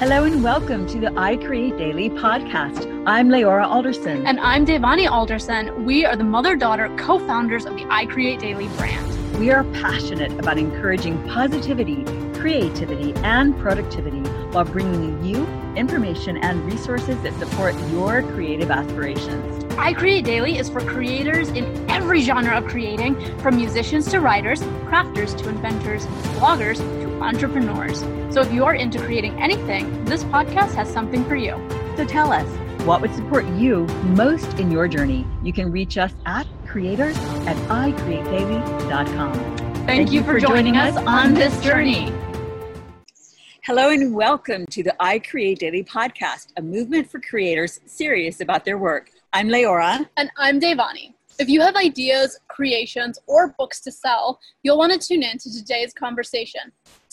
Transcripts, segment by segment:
Hello and welcome to the I Create Daily podcast. I'm Leora Alderson. And I'm Devani Alderson. We are the mother daughter co founders of the I Create Daily brand. We are passionate about encouraging positivity, creativity, and productivity while bringing you information and resources that support your creative aspirations. I Create Daily is for creators in every genre of creating, from musicians to writers, crafters to inventors, bloggers entrepreneurs. So if you're into creating anything, this podcast has something for you. So tell us, what would support you most in your journey? You can reach us at creators at icreatedaily.com. Thank, Thank you, for, for joining, joining us on this journey. Hello and welcome to the I Create Daily podcast, a movement for creators serious about their work. I'm Leora. And I'm Devani. If you have ideas, creations, or books to sell, you'll want to tune in to today's conversation.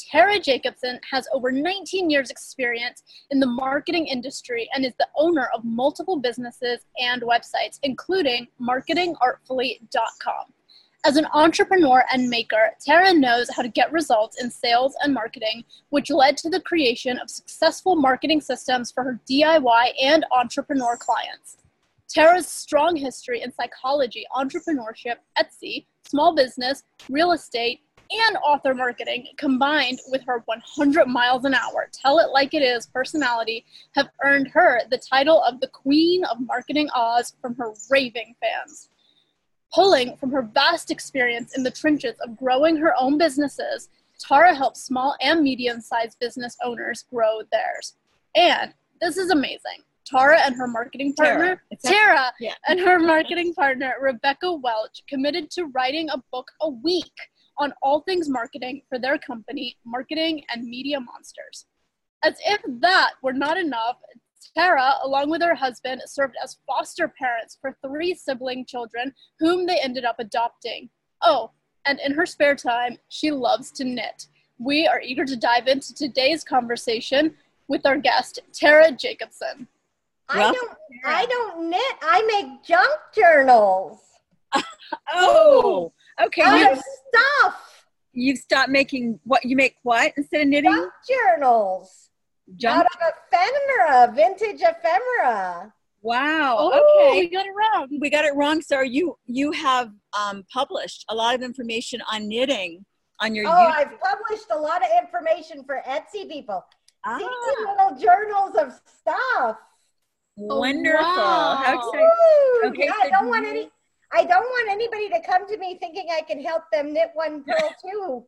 Tara Jacobsen has over 19 years' experience in the marketing industry and is the owner of multiple businesses and websites, including marketingartfully.com. As an entrepreneur and maker, Tara knows how to get results in sales and marketing, which led to the creation of successful marketing systems for her DIY and entrepreneur clients. Tara's strong history in psychology, entrepreneurship, Etsy, small business, real estate, and author marketing, combined with her 100 miles an hour, tell it like it is personality, have earned her the title of the Queen of Marketing Oz from her raving fans. Pulling from her vast experience in the trenches of growing her own businesses, Tara helps small and medium sized business owners grow theirs. And this is amazing. Tara and her marketing partner, Tara, Tara yeah. and her marketing partner, Rebekah Welch, committed to writing a book a week on all things marketing for their company, Marketing and Media Monsters. As if that were not enough, Tara, along with her husband, served as foster parents for three sibling children whom they ended up adopting. Oh, and in her spare time, she loves to knit. We are eager to dive into today's conversation with our guest, Tara Jacobsen. I don't. I don't knit. I make junk journals. okay. Out stuff. You've stopped making what you make. What instead of knitting? Junk journals. Junk. Out of ephemera, vintage ephemera. Wow. Oh, okay, we got it wrong. We got it wrong. So you you have um, published a lot of information on knitting on your. Oh, YouTube. I've published a lot of information for Etsy people. Ah. See little journals of stuff. Wonderful. Wow. How exciting. Okay, yeah, so I don't want any I don't want anybody to come to me thinking I can help them knit one purl too.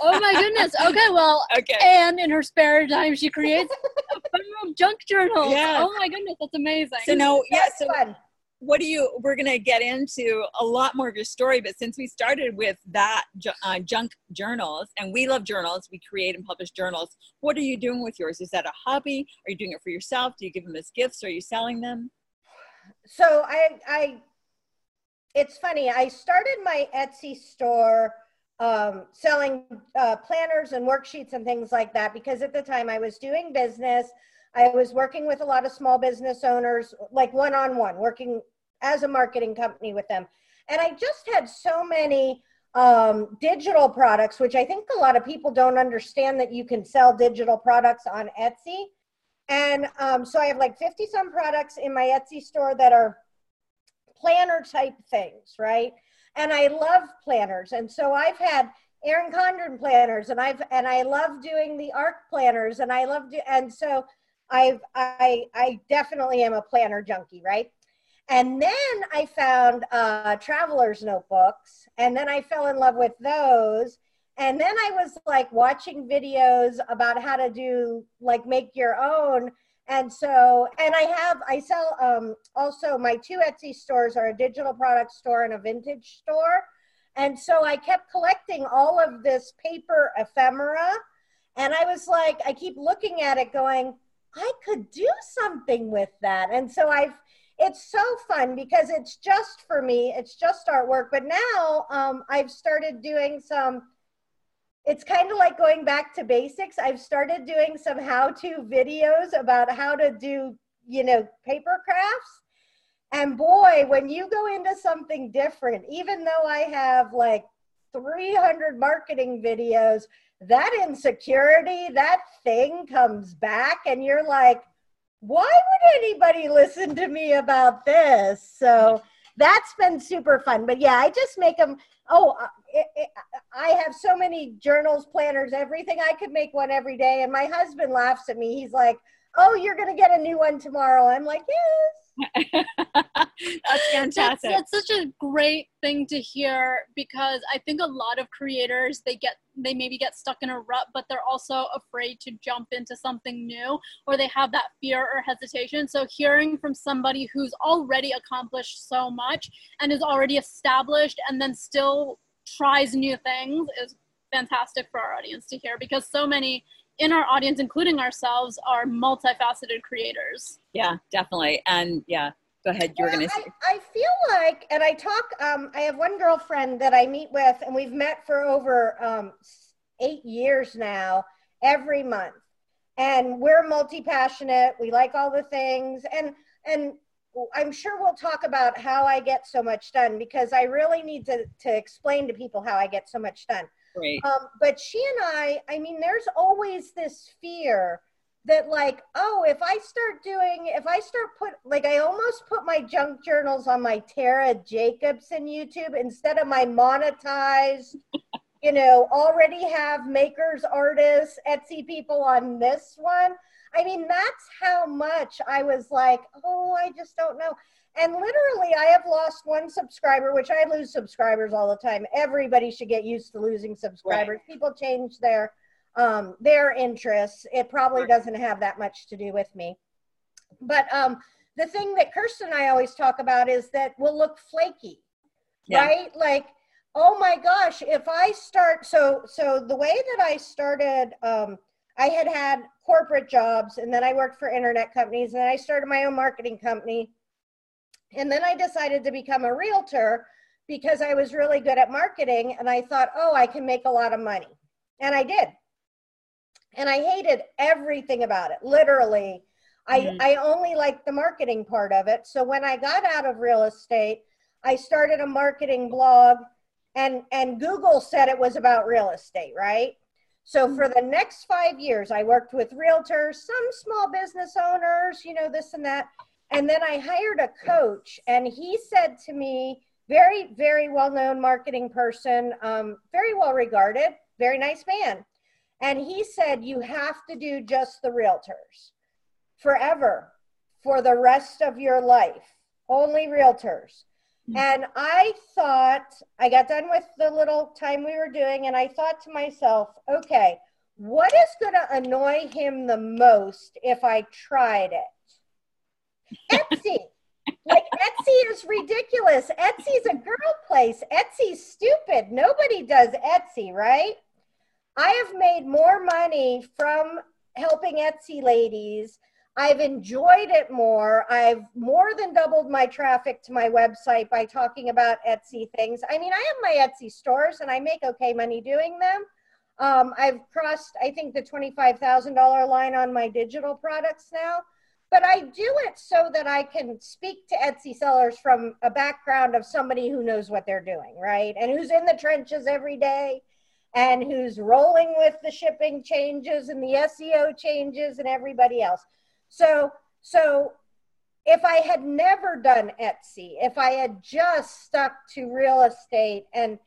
oh my goodness. Okay, well, okay. and in her spare time, she creates a junk journal. Yeah. Oh my goodness, that's amazing. So no, yeah, so fun what do you we're going to get into a lot more of your story but since we started with that uh, junk journals and we love journals we create and publish journals what are you doing with yours is that a hobby are you doing it for yourself do you give them as gifts are you selling them so i i it's funny i started my etsy store um, selling uh, planners and worksheets and things like that because at the time i was doing business I was working with a lot of small business owners, like one on one, working as a marketing company with them. And I just had so many um, digital products, which I think a lot of people don't understand that you can sell digital products on Etsy. And um, so I have like 50 some products in my Etsy store that are planner type things, right? And I love planners. And so I've had Erin Condren planners and I've and I love doing the ARC planners and I love do and so I've I I definitely am a planner junkie, right? And then I found uh, traveler's notebooks, and then I fell in love with those. And then I was like watching videos about how to do like make your own. And so, and I have, I sell um, also my two Etsy stores are a digital product store and a vintage store. And so I kept collecting all of this paper ephemera. And I was like, I keep looking at it going, I could do something with that. And so I've, it's so fun because it's just for me, it's just artwork. But now um, I've started doing some, it's kind of like going back to basics. I've started doing some how to videos about how to do, you know, paper crafts. And boy, when you go into something different, even though I have like 300 marketing videos, that insecurity, that thing comes back, and you're like, why would anybody listen to me about this? So that's been super fun. But yeah, I just make them. Oh, uh, it, it, I have so many journals, planners, everything. I could make one every day. And my husband laughs at me. He's like, "Oh, you're gonna get a new one tomorrow." I'm like, "Yes." that's fantastic. That's, that's, such a great thing to hear because I think a lot of creators they get they maybe get stuck in a rut, but they're also afraid to jump into something new or they have that fear or hesitation. So hearing from somebody who's already accomplished so much and is already established and then still tries new things is fantastic for our audience to hear because so many in our audience, including ourselves, are multifaceted creators. Yeah, definitely. And yeah, go ahead. You were going to. I, I, feel like, and I talk, um, I have one girlfriend that I meet with, and we've met for over um, eight years now, every month. And we're multi passionate. We like all the things. And, and, I'm sure we'll talk about how I get so much done because I really need to, to explain to people how I get so much done. Great. Um, but she and I, I mean, there's always this fear that like, oh, if I start doing, if I start put, like, I almost put my junk journals on my Tara Jacobsen YouTube instead of my monetized, you know, already have makers, artists, Etsy people on this one. I mean, that's how much I was like, oh, I just don't know. And literally, I have lost one subscriber, which I lose subscribers all the time. Everybody should get used to losing subscribers. Right. People change their um, their interests. It probably right. doesn't have that much to do with me. But um, the thing that Kirsten and I always talk about is that we'll look flaky, yeah. right? Like, oh my gosh, if I start, so so the way that I started, um, I had had corporate jobs, and then I worked for internet companies, and then I started my own marketing company and then I decided to become a realtor because I was really good at marketing and I thought, oh, I can make a lot of money. And I did. And I hated everything about it. Literally, mm-hmm. I, I only liked the marketing part of it. So when I got out of real estate, I started a marketing blog and and Google said it was about real estate, right? So mm-hmm. for the next 5 years I worked with realtors, some small business owners, you know, this and that and then I hired a coach, and he said to me, very, very well known marketing person, um, very well regarded, very nice man. And he said, You have to do just the realtors forever for the rest of your life, only realtors. Mm-hmm. And I thought, I got done with the little time we were doing, and I thought to myself, okay, what is going to annoy him the most if I tried it? Etsy. like Etsy is ridiculous. Etsy's a girl place. Etsy's stupid. Nobody does Etsy, right? I have made more money from helping Etsy ladies. I've enjoyed it more. I've more than doubled my traffic to my website by talking about Etsy things. I mean, I have my Etsy stores and I make okay money doing them. Um, I've crossed, I think, the $25,000 line on my digital products now but I do it so that I can speak to Etsy sellers from a background of somebody who knows what they're doing, right? And who's in the trenches every day and who's rolling with the shipping changes and the SEO changes and everybody else. So, so if I had never done Etsy, if I had just stuck to real estate and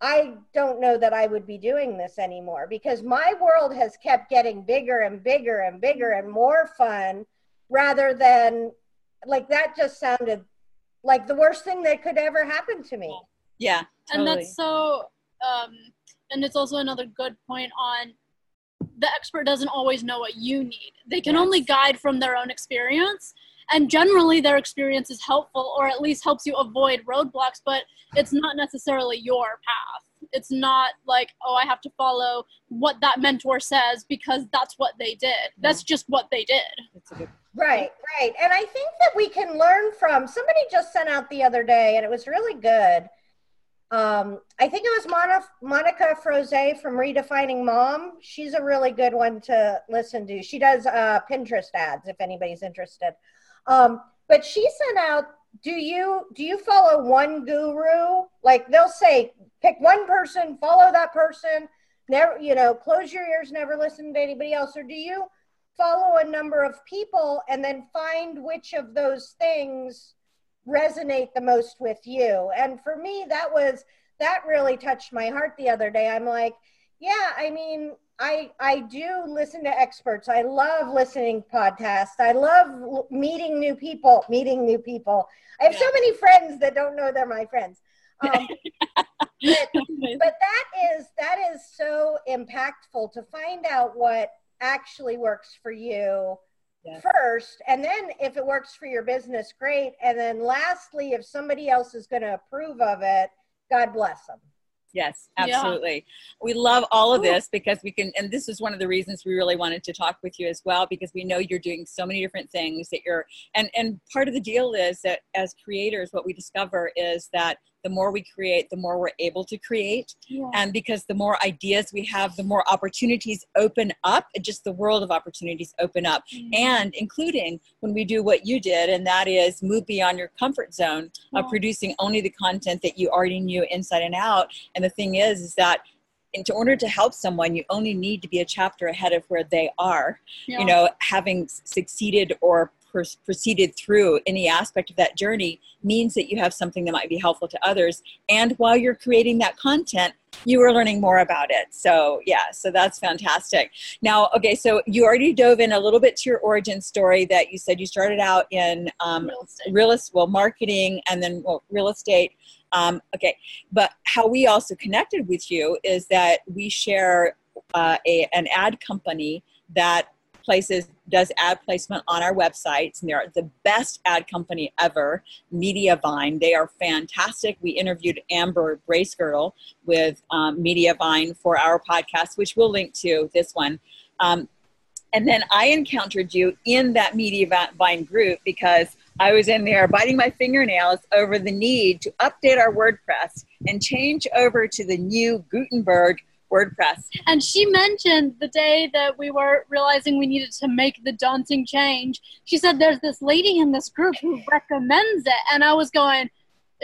I don't know that I would be doing this anymore because my world has kept getting bigger and bigger and bigger and more fun rather than like that just sounded like the worst thing that could ever happen to me. Yeah. Totally. And that's so um and it's also another good point on the expert doesn't always know what you need. They can yes. only guide from their own experience and generally their experience is helpful or at least helps you avoid roadblocks, but it's not necessarily your path. It's not like, oh, I have to follow what that mentor says because that's what they did. That's just what they did. That's a good Right, right. And I think that we can learn from somebody just sent out the other day and it was really good. Um, I think it was Monica, Monica Froese from Redefining Mom. She's a really good one to listen to. She does uh, Pinterest ads if anybody's interested. Um, but she sent out do you do you follow one guru like they'll say pick one person follow that person never, you know, close your ears, never listen to anybody else? Or do you follow a number of people and then find which of those things resonate the most with you? And for me, that was, that really touched my heart the other day. I'm like, yeah, I mean, I I do listen to experts. I love listening podcasts. I love meeting new people. Meeting new people. I have so many friends that don't know they're my friends. Um, but, but that is that is so impactful to find out what actually works for you yes. first, and then if it works for your business, great. And then lastly, if somebody else is going to approve of it, God bless them. Yes, absolutely. Yeah. We love all of this because we can, and this is one of the reasons we really wanted to talk with you as well because we know you're doing so many different things that you're, and and part of the deal is that as creators, what we discover is that the more we create, the more we're able to create. Yeah. And because the more ideas we have, the more opportunities open up, just the world of opportunities open up. Mm-hmm. And including when we do what you did, and that is move beyond your comfort zone yeah. of producing only the content that you already knew inside and out. And the thing is, is that in order to help someone, you only need to be a chapter ahead of where they are. Yeah. You know, having succeeded or proceeded through any aspect of that journey means that you have something that might be helpful to others. And while you're creating that content, you are learning more about it. So, yeah, so that's fantastic. Now, okay, so you already dove in a little bit to your origin story that you said you started out in um, real estate, real well, marketing and then well, real estate. Um, okay, but how we also connected with you is that we share uh, a, an ad company that places does ad placement on our websites and they're the best ad company ever mediavine. They are fantastic. We interviewed amber bracegirdle with um, mediavine for our podcast which we'll link to this one. Um, and then i encountered you in that mediavine group because i was in there biting my fingernails over the need to update our wordpress and change over to the new gutenberg WordPress. And she mentioned the day that we were realizing we needed to make the daunting change. She said, There's this lady in this group who recommends it. And I was going,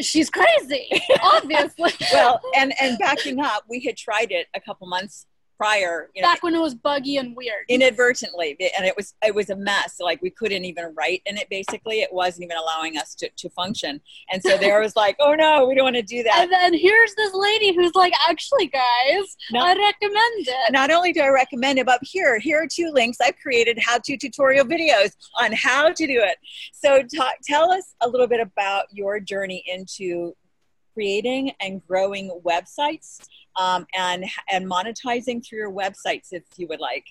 She's crazy, obviously. well, and, and backing up, we had tried it a couple months prior you know, back when it was buggy and weird. inadvertently and it was it was a mess. Like we couldn't even write in it basically. It wasn't even allowing us to, to function. And so there was like oh no we don't want to do that. And then here's this lady who's like actually guys i recommend it. Not only do i recommend it but here here are two links i've created how to tutorial videos on how to do it. So talk, tell us a little bit about your journey into creating and growing websites um, and and monetizing through your websites if you would like.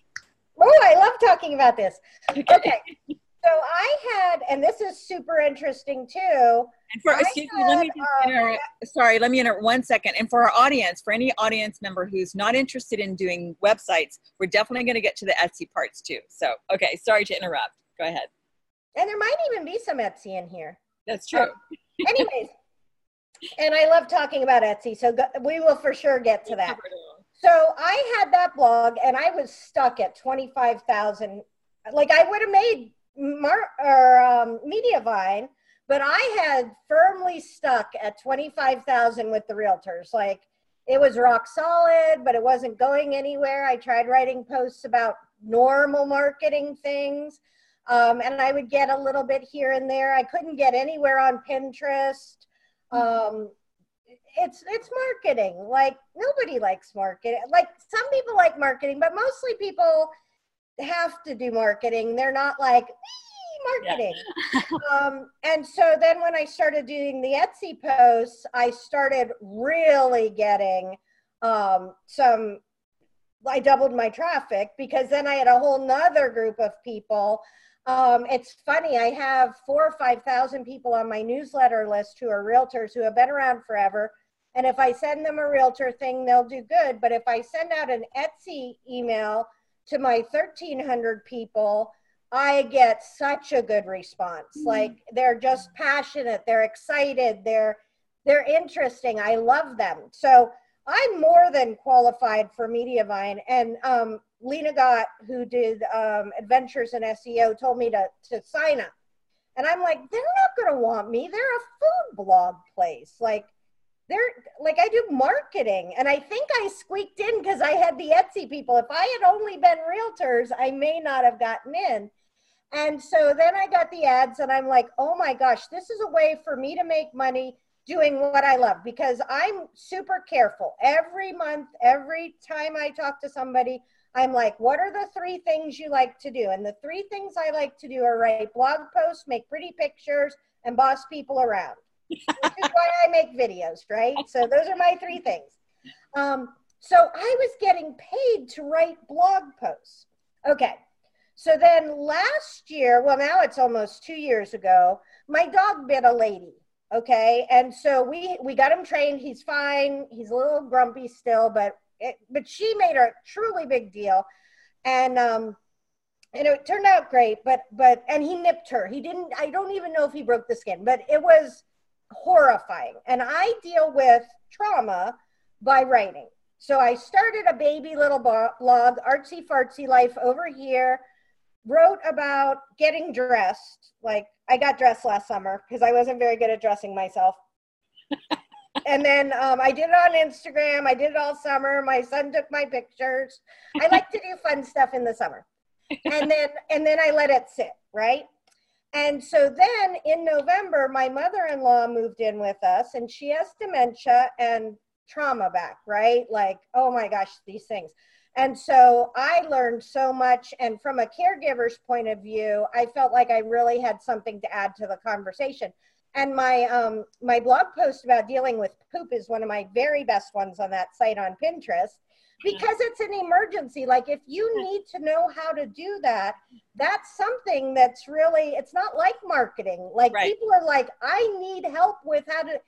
Oh, I love talking about this. Okay. so I had, and this is super interesting too. And for, excuse had, me, let me uh, sorry, let me interrupt one second. And for our audience, for any audience member who's not interested in doing websites, we're definitely going to get to the Etsy parts too. So, okay, sorry to interrupt. Go ahead. And there might even be some Etsy in here. That's true. Um, anyways, and I love talking about Etsy, so go, we will for sure get to that. So I had that blog, and I was stuck at twenty five thousand. Like I would have made Mar- or um, Mediavine, but I had firmly stuck at twenty five thousand with the realtors. Like it was rock solid, but it wasn't going anywhere. I tried writing posts about normal marketing things. Um, and I would get a little bit here and there. I couldn't get anywhere on Pinterest um it's it's marketing. Like nobody likes marketing. Like some people like marketing but mostly people have to do marketing. They're not like marketing. Yeah. um, and so then when i started doing the etsy posts i started really getting um, some i doubled my traffic because then i had a whole nother group of people um, it's funny. I have four or five thousand people on my newsletter list who are realtors who have been around forever. And if I send them a realtor thing, they'll do good. But if I send out an Etsy email to my 1,300 people, I get such a good response. Mm-hmm. Like they're just passionate, they're excited, they're they're interesting. I love them. So I'm more than qualified for Mediavine. And um, Lena Gott, who did um, Adventures in SEO, told me to, to sign up. And I'm like, they're not going to want me. They're a food blog place. Like, they're like I do marketing and I think I squeaked in because I had the Etsy people. If I had only been realtors, I may not have gotten in. And so then I got the ads and I'm like, oh my gosh, this is a way for me to make money doing what I love because I'm super careful. Every month, every time I talk to somebody, I'm like, what are the three things you like to do? And the three things I like to do are write blog posts, make pretty pictures, and boss people around which is why I make videos, right? So those are my three things. Um, so I was getting paid to write blog posts. Okay. So then last year, well, now it's almost two years ago, my dog bit a lady. Okay. And so we, we got him trained. He's fine. He's a little grumpy still, but, it, but she made a truly big deal. And, um, and it turned out great, but, but, and he nipped her. He didn't, I don't even know if he broke the skin, but it was, horrifying. And I deal with trauma by writing. So I started a baby little blog, Artsy Fartsy Life over here, wrote about getting dressed. Like I got dressed last summer because I wasn't very good at dressing myself. and then um, I did it on Instagram. I did it all summer. My son took my pictures. I like to do fun stuff in the summer. And then and then I let it sit, right? And so then in November, my mother in law moved in with us, and she has dementia and trauma back, right? Like, oh my gosh, these things. And so I learned so much. And from a caregiver's point of view, I felt like I really had something to add to the conversation. And my um, my blog post about dealing with poop is one of my very best ones on that site on Pinterest because it's an emergency. Like if you need to know how to do that that's something that's really it's not like marketing. Like right. people are like i need help with how to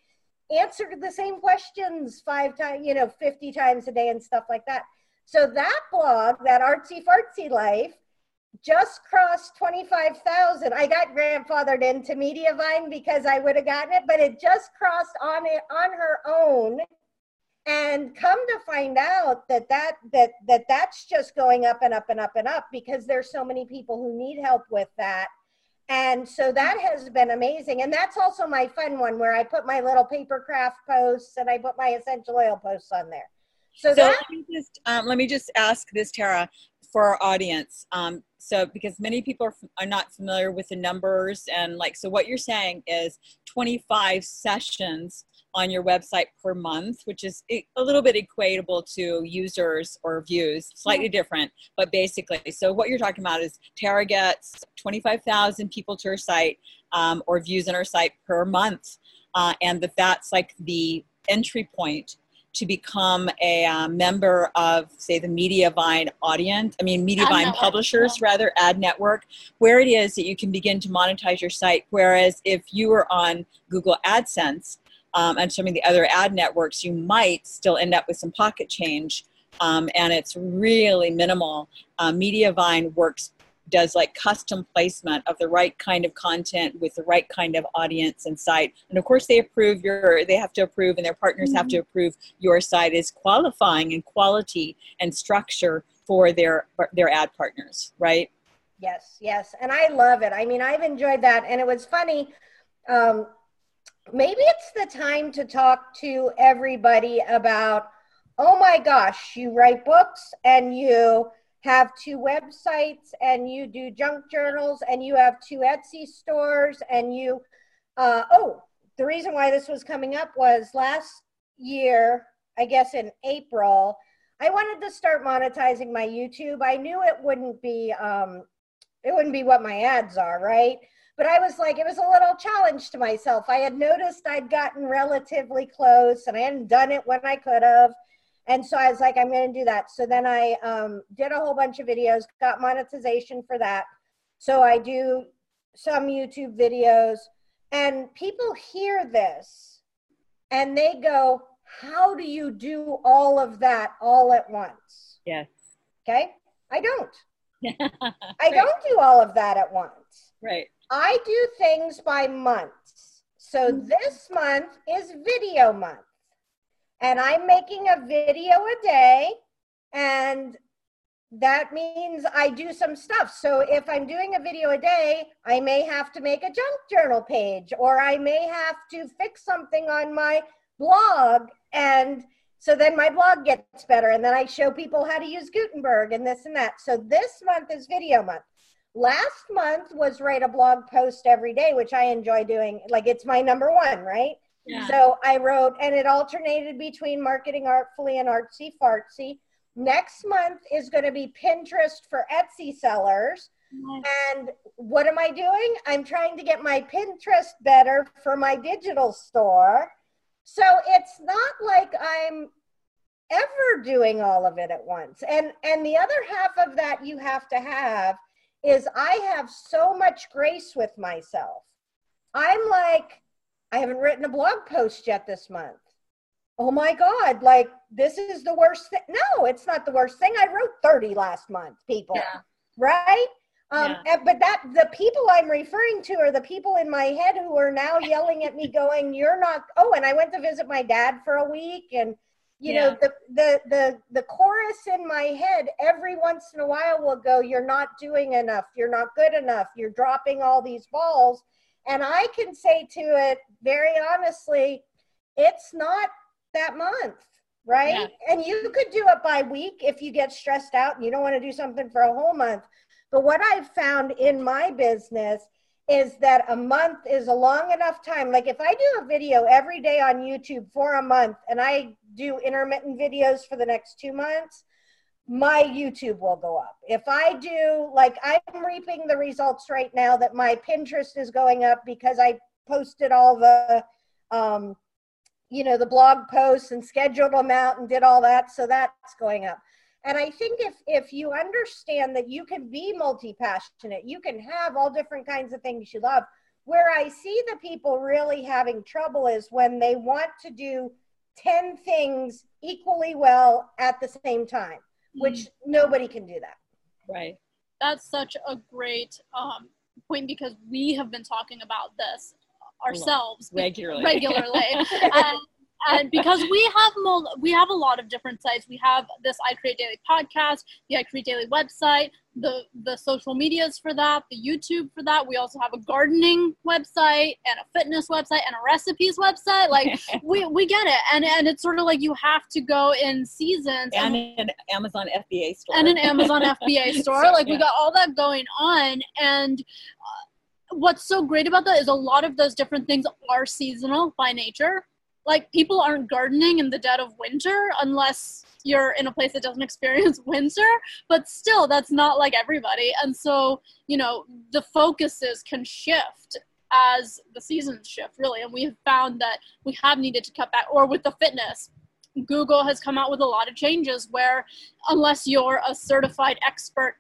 answer the same questions five times you know 50 times a day and stuff like that. So that blog that artsy fartsy life just crossed 25,000. I got grandfathered into Mediavine because I would have gotten it, but it just crossed on it on her own. And come to find out that that that that that's just going up and up and up and up because there's so many people who need help with that. And so that has been amazing. And that's also my fun one where i put my little paper craft posts and i put my essential oil posts on there. So, so that, let me just um, let me just ask this tara for our audience um, so because many people are, are not familiar with the numbers and like so what you're saying is 25 sessions on your website per month, which is a little bit equatable to users or views, slightly different, but basically. So what you're talking about is Tara gets 25,000 people to her site um, or views on her site per month, uh, and that that's like the entry point to become a uh, member of, say, the Mediavine audience, I mean, Mediavine publishers, rather, ad network, where it is that you can begin to monetize your site. Whereas if you were on Google AdSense, um, and some of the other ad networks, you might still end up with some pocket change. Um, and it's really minimal. Uh, Mediavine works does like custom placement of the right kind of content with the right kind of audience and site. And of course they approve your they have to approve and their partners mm-hmm. have to approve your site is qualifying and quality and structure for their their ad partners right? Yes yes. And i love it. I mean i've enjoyed that. And it was funny um, maybe it's the time to talk to everybody about oh my gosh you write books and you have two websites and you do junk journals and you have two etsy stores and you uh, oh the reason why this was coming up was last year i guess in april i wanted to start monetizing my youtube i knew it wouldn't be um, it wouldn't be what my ads are right but I was like, it was a little challenge to myself. I had noticed I'd gotten relatively close and I hadn't done it when I could have. And so I was like, I'm going to do that. So then I um, did a whole bunch of videos, got monetization for that. So I do some YouTube videos, and people hear this and they go, How do you do all of that all at once? Yes. Okay. I don't. I don't do all of that at once. Right. I do things by months. So mm-hmm. this month is video month. And I'm making a video a day. And that means I do some stuff. So if I'm doing a video a day, I may have to make a junk journal page or I may have to fix something on my blog and so then my blog gets better and then I show people how to use Gutenberg and this and that. So this month is video month. Last month was write a blog post every day, which I enjoy doing. Like it's my number one, right? Yeah. So I wrote, and it alternated between marketing artfully and artsy fartsy. Next month is going to be Pinterest for Etsy sellers. And what am I doing? I'm trying to get my Pinterest better for my digital store. So it's not like I'm ever doing all of it at once. And and the other half of that you have to have is I have so much grace with myself. I'm like I haven't written a blog post yet this month. Oh my God, like this is the worst thing. No, it's not the worst thing. I wrote 30 last month, people. Yeah. Right? Um, yeah. but that the people I'm referring to are the people in my head who are now yelling at me, going, "You're not." Oh, and I went to visit my dad for a week, and you yeah. know the the the the chorus in my head every once in a while will go, "You're not doing enough. You're not good enough. You're dropping all these balls." And I can say to it very honestly, it's not that month, right? Yeah. And you could do it by week if you get stressed out and you don't want to do something for a whole month. But what I've found in my business is that a month is a long enough time. Like if I do a video every day on YouTube for a month and I do intermittent videos for the next two months, my YouTube will go up. If I do, like, I'm reaping the results right now that my Pinterest is going up because I posted all the, um, you know, the blog posts and scheduled them out and did all that. So that's going up. And I think if if you understand that you can be multi-passionate, you can have all different kinds of things you love. Where I see the people really having trouble is when they want to do 10 things equally well at the same time which mm. nobody can do that. Right. That's such a great um, point because we have been talking about this ourselves regularly. Regularly. and, and because we have mul- we have a lot of different sites. We have this I Create Daily podcast, the I Create Daily website, the the social medias for that, the YouTube for that. We also have a gardening website and a fitness website and a recipes website. Like we, we get it, and and it's sort of like you have to go in seasons and, and an Amazon FBA store and an Amazon FBA store. so, like yeah. we got all that going on, and. Uh, what's so great about that is a lot of those different things are seasonal by nature like people aren't gardening in the dead of winter unless you're in a place that doesn't experience winter but still that's not like everybody. And so you know the focuses can shift as the seasons shift really. And we have found that we have needed to cut back. Or with the fitness google has come out with a lot of changes where unless you're a certified expert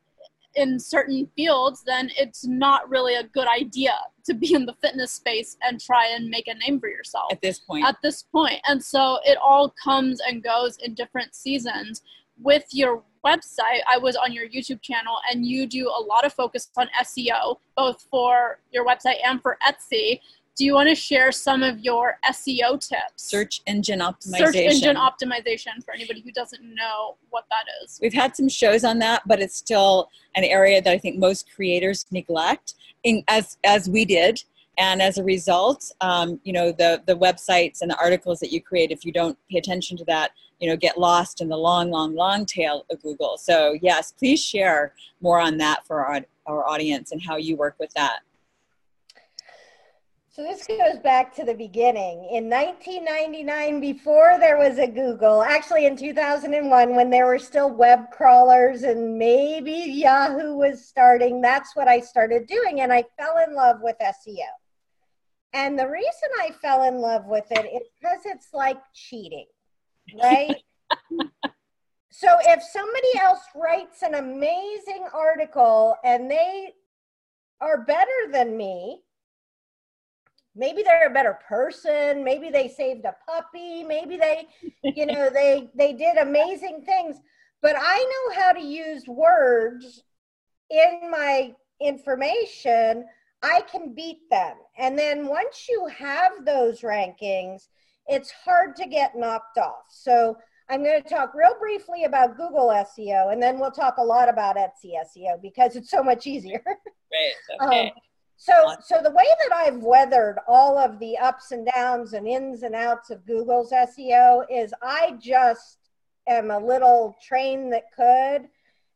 in certain fields, then it's not really a good idea to be in the fitness space and try and make a name for yourself at this point. At this point. And so it all comes and goes in different seasons. With your website, I was on your YouTube channel and you do a lot of focus on SEO, both for your website and for Etsy do you want to share some of your SEO tips? Search engine optimization. Search engine optimization for anybody who doesn't know what that is. We've had some shows on that, but it's still an area that I think most creators neglect, in, as as we did. And as a result, um, you know, the the websites and the articles that you create, if you don't pay attention to that, you know, get lost in the long, long, long tail of Google. So yes, please share more on that for our our audience and how you work with that. So this goes back to the beginning. In 1999, before there was a Google, actually in 2001, when there were still web crawlers and maybe Yahoo was starting, that's what I started doing. And I fell in love with SEO. And the reason I fell in love with it is because it's like cheating, right? so if somebody else writes an amazing article and they are better than me, maybe they're a better person. Maybe they saved a puppy. Maybe they you know they they did amazing things. But i know how to use words in my information. I can beat them. And then once you have those rankings it's hard to get knocked off. So i'm going to talk real briefly about google seo and then we'll talk a lot about etsy seo because it's so much easier. Right okay. Um, So, so the way that I've weathered all of the ups and downs and ins and outs of Google's SEO is I just am a little train that could,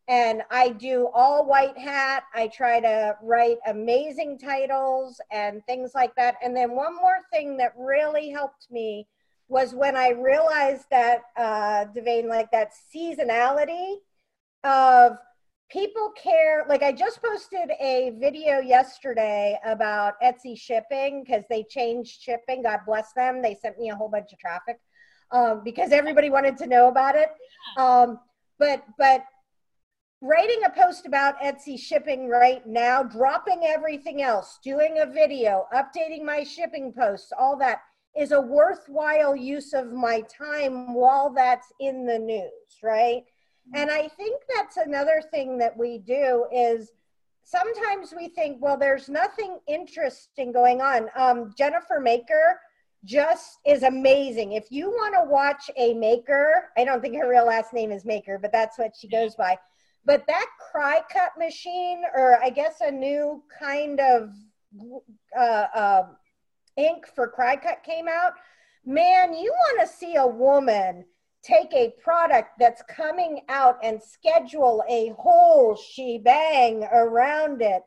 and I do all white hat. I try to write amazing titles and things like that. And then one more thing that really helped me was when I realized that, uh, Devane, like that seasonality of people care like i just posted a video yesterday about etsy shipping because they changed shipping god bless them they sent me a whole bunch of traffic um, because everybody wanted to know about it. Um, but but writing a post about etsy shipping right now dropping everything else doing a video updating my shipping posts all that is a worthwhile use of my time while that's in the news right and I think that's another thing that we do is sometimes we think, well, there's nothing interesting going on. Um, Jennifer Maker just is amazing. If you want to watch a maker, I don't think her real last name is Maker, but that's what she goes by. But that Cricut machine, or I guess a new kind of uh, uh, ink for Cricut came out. Man, you want to see a woman take a product that's coming out and schedule a whole shebang around it.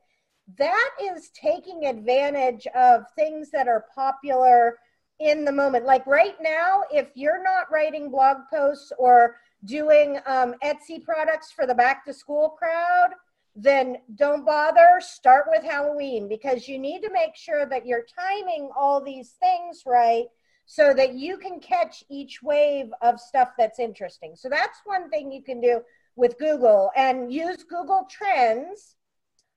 That is taking advantage of things that are popular in the moment. Like right now, if you're not writing blog posts or doing um, Etsy products for the back to school crowd, then don't bother. Start with Halloween because you need to make sure that you're timing all these things right so that you can catch each wave of stuff that's interesting. So that's one thing you can do with Google and use Google Trends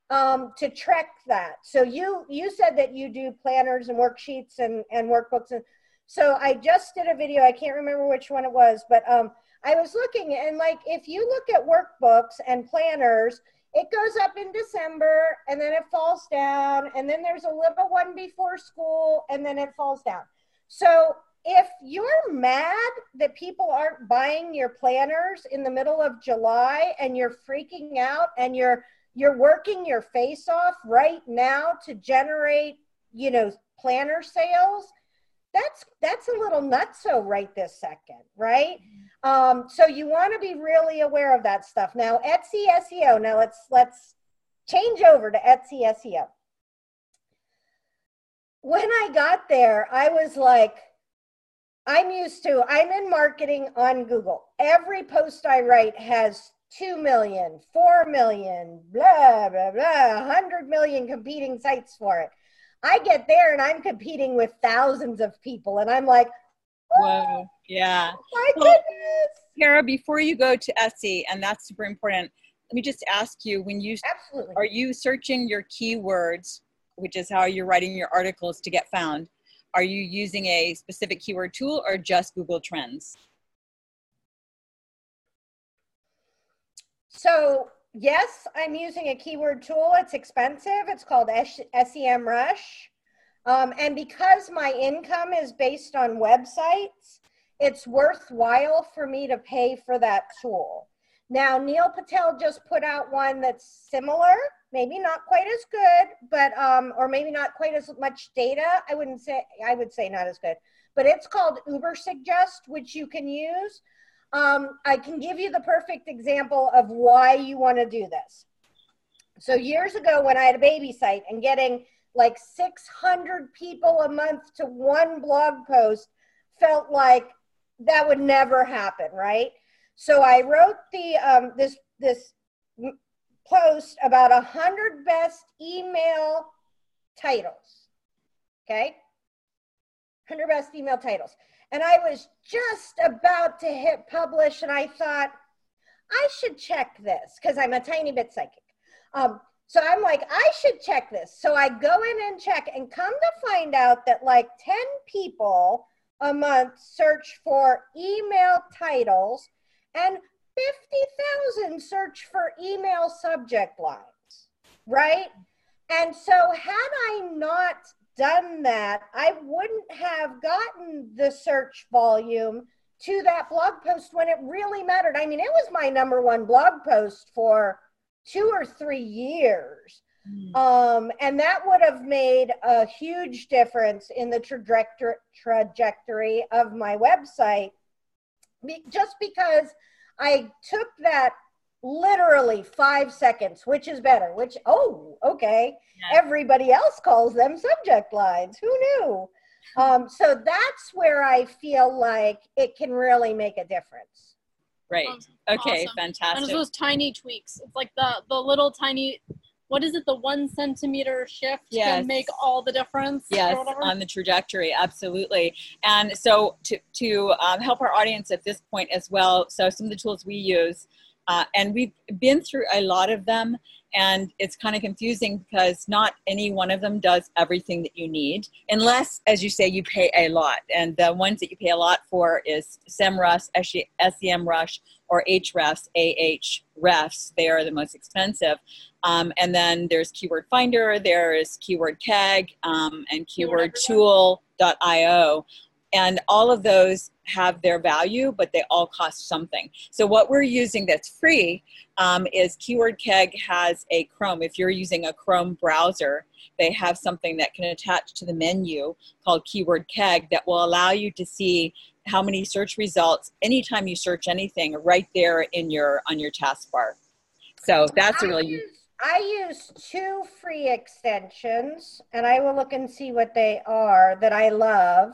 um, to track that. So you you said that you do planners and worksheets and, and workbooks and so I just did a video. I can't remember which one it was, but um, I was looking and like if you look at workbooks and planners, it goes up in December and then it falls down and then there's a little one before school and then it falls down. So if you're mad that people aren't buying your planners in the middle of July and you're freaking out and you're you're working your face off right now to generate, you know, planner sales, that's that's a little nutso right this second, right? Um, so you want to be really aware of that stuff. Now, Etsy SEO. Now let's let's change over to Etsy SEO when I got there, I was like, I'm used to, I'm in marketing on Google. Every post I write has 2 million, 4 million, blah, blah, blah, 100 million competing sites for it. I get there and I'm competing with thousands of people, and I'm like, whoa, oh yeah. My well, goodness. Kara, before you go to Etsy, and that's super important, let me just ask you when you Absolutely. are you searching your keywords which is how you're writing your articles to get found, are you using a specific keyword tool or just Google Trends? So, yes, I'm using a keyword tool. It's expensive. It's called SEMrush. Um, and because my income is based on websites, it's worthwhile for me to pay for that tool. Now, Neil Patel just put out one that's similar maybe not quite as good, but um, or maybe not quite as much data. I wouldn't say I would say not as good, but it's called Ubersuggest, which you can use. Um, I can give you the perfect example of why you want to do this. So years ago, when I had a baby site and getting like 600 people a month to one blog post felt like that would never happen, right? So I wrote the um, this this post about a hundred best email titles. Okay. 100 best email titles. And I was just about to hit publish, and I thought, I should check this because I'm a tiny bit psychic. Um, so I'm like, I should check this. So I go in and check, and come to find out that like 10 people a month search for email titles, and 50,000 search for email subject lines, right? And so, had I not done that, I wouldn't have gotten the search volume to that blog post when it really mattered. I mean, it was my number one blog post for two or three years. Mm. Um, and that would have made a huge difference in the trajectory trajectory of my website just because I took that literally five seconds, which is better, which, oh, okay. Yeah. Everybody else calls them subject lines. Who knew? Um, so that's where I feel like it can really make a difference. Right. Okay. Awesome. Fantastic. And those tiny tweaks. It's like the the little tiny. What is it? The one centimeter shift yes. can make all the difference. Yes, on the trajectory, absolutely. And so to to um, help our audience at this point as well. So some of the tools we use uh, and we've been through a lot of them, and it's kind of confusing because not any one of them does everything that you need, unless, as you say, you pay a lot. And the ones that you pay a lot for is SEMrush, SEMrush, or Ahrefs, Ahrefs. They are the most expensive. Um, and then there's Keyword Finder, there is Keyword Keg, um, and KeywordTool.io. And all of those have their value, but they all cost something. So what we're using that's free um, is Keyword Keg has a Chrome. If you're using a Chrome browser, they have something that can attach to the menu called Keyword Keg that will allow you to see how many search results anytime you search anything right there in your on your taskbar. So that's a really use, I use two free extensions and I will look and see what they are that I love.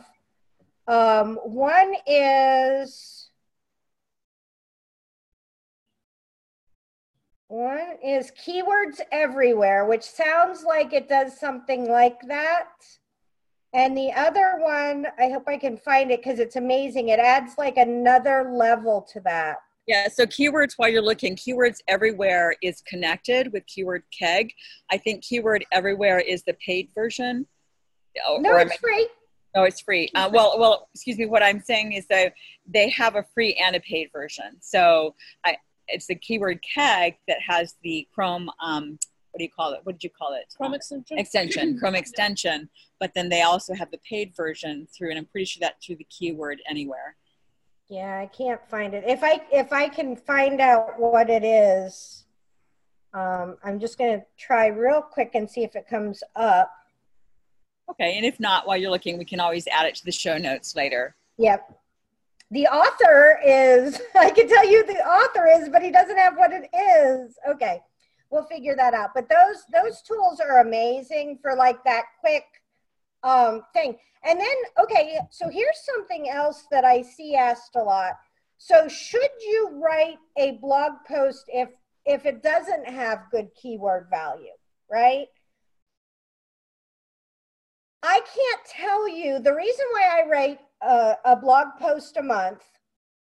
Um, one is one is keywords everywhere, which sounds like it does something like that. And the other one, I hope I can find it because it's amazing. It adds like another level to that. Yeah, so keywords while you're looking, keywords everywhere is connected with keyword keg. I think keyword everywhere is the paid version. No, it's free. No, it's free. Uh, well, well, excuse me. What I'm saying is that they have a free and a paid version. So I, it's the keyword Keg that has the Chrome. Um, what do you call it? What did you call it? Chrome extension. Extension, Chrome extension. But then they also have the paid version through, and I'm pretty sure that through the keyword anywhere. Yeah, I can't find it. If I if I can find out what it is, um, I'm just going to try real quick and see if it comes up. Okay, and if not, while you're looking, we can always add it to the show notes later. Yep. The author is, I can tell you the author is, but he doesn't have what it is. Okay, we'll figure that out. But those those tools are amazing for like that quick um, thing. And then, okay, so here's something else that I see asked a lot. So should you write a blog post if if it doesn't have good keyword value, right? I can't tell you the reason why I write a, a blog post a month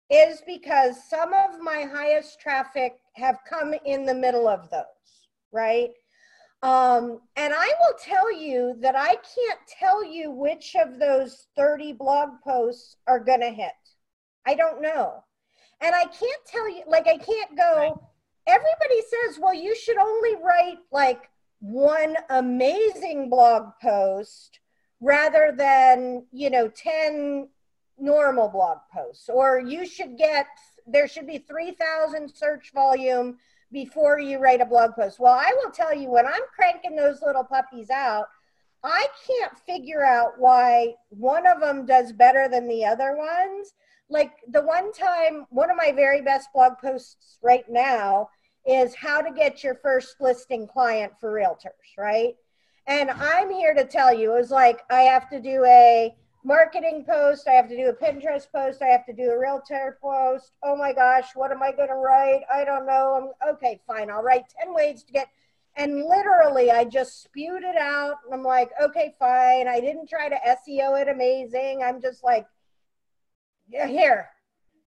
is because some of my highest traffic have come in the middle of those, right? Um, and I will tell you that I can't tell you which of those 30 blog posts are going to hit. I don't know. And I can't tell you, like, I can't go, everybody says, well, you should only write like one amazing blog post rather than, you know, 10 normal blog posts. Or you should get, there should be 3,000 search volume before you write a blog post. Well, I will tell you, when I'm cranking those little puppies out, I can't figure out why one of them does better than the other ones. Like the one time, one of my very best blog posts right now is how to get your first listing client for realtors, right? And I'm here to tell you, it was like I have to do a marketing post, I have to do a Pinterest post, I have to do a realtor post. Oh my gosh, what am I going to write? I don't know. I'm okay, fine. I'll write 10 ways to get and literally I just spewed it out and I'm like, okay, fine. I didn't try to SEO it amazing. I'm just like yeah, here,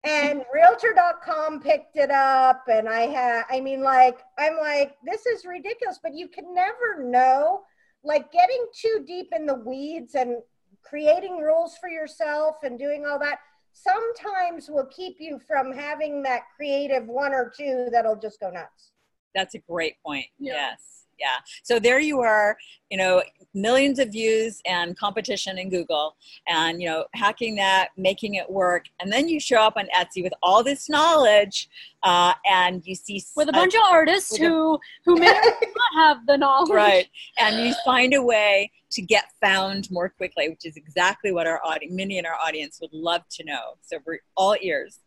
and realtor.com picked it up and i had i mean like i'm like this is ridiculous but you can never know like getting too deep in the weeds and creating rules for yourself and doing all that sometimes will keep you from having that creative one or two that'll just go nuts. That's a great point. Yeah. yes Yeah. So there you are, you know, millions of views and competition in Google and, you know, hacking that, making it work. And then you show up on Etsy with all this knowledge uh, and you see with a bunch of artists who who may not have the knowledge. Right. And you find a way to get found more quickly, which is exactly what our audience, many in our audience would love to know. So we're all ears.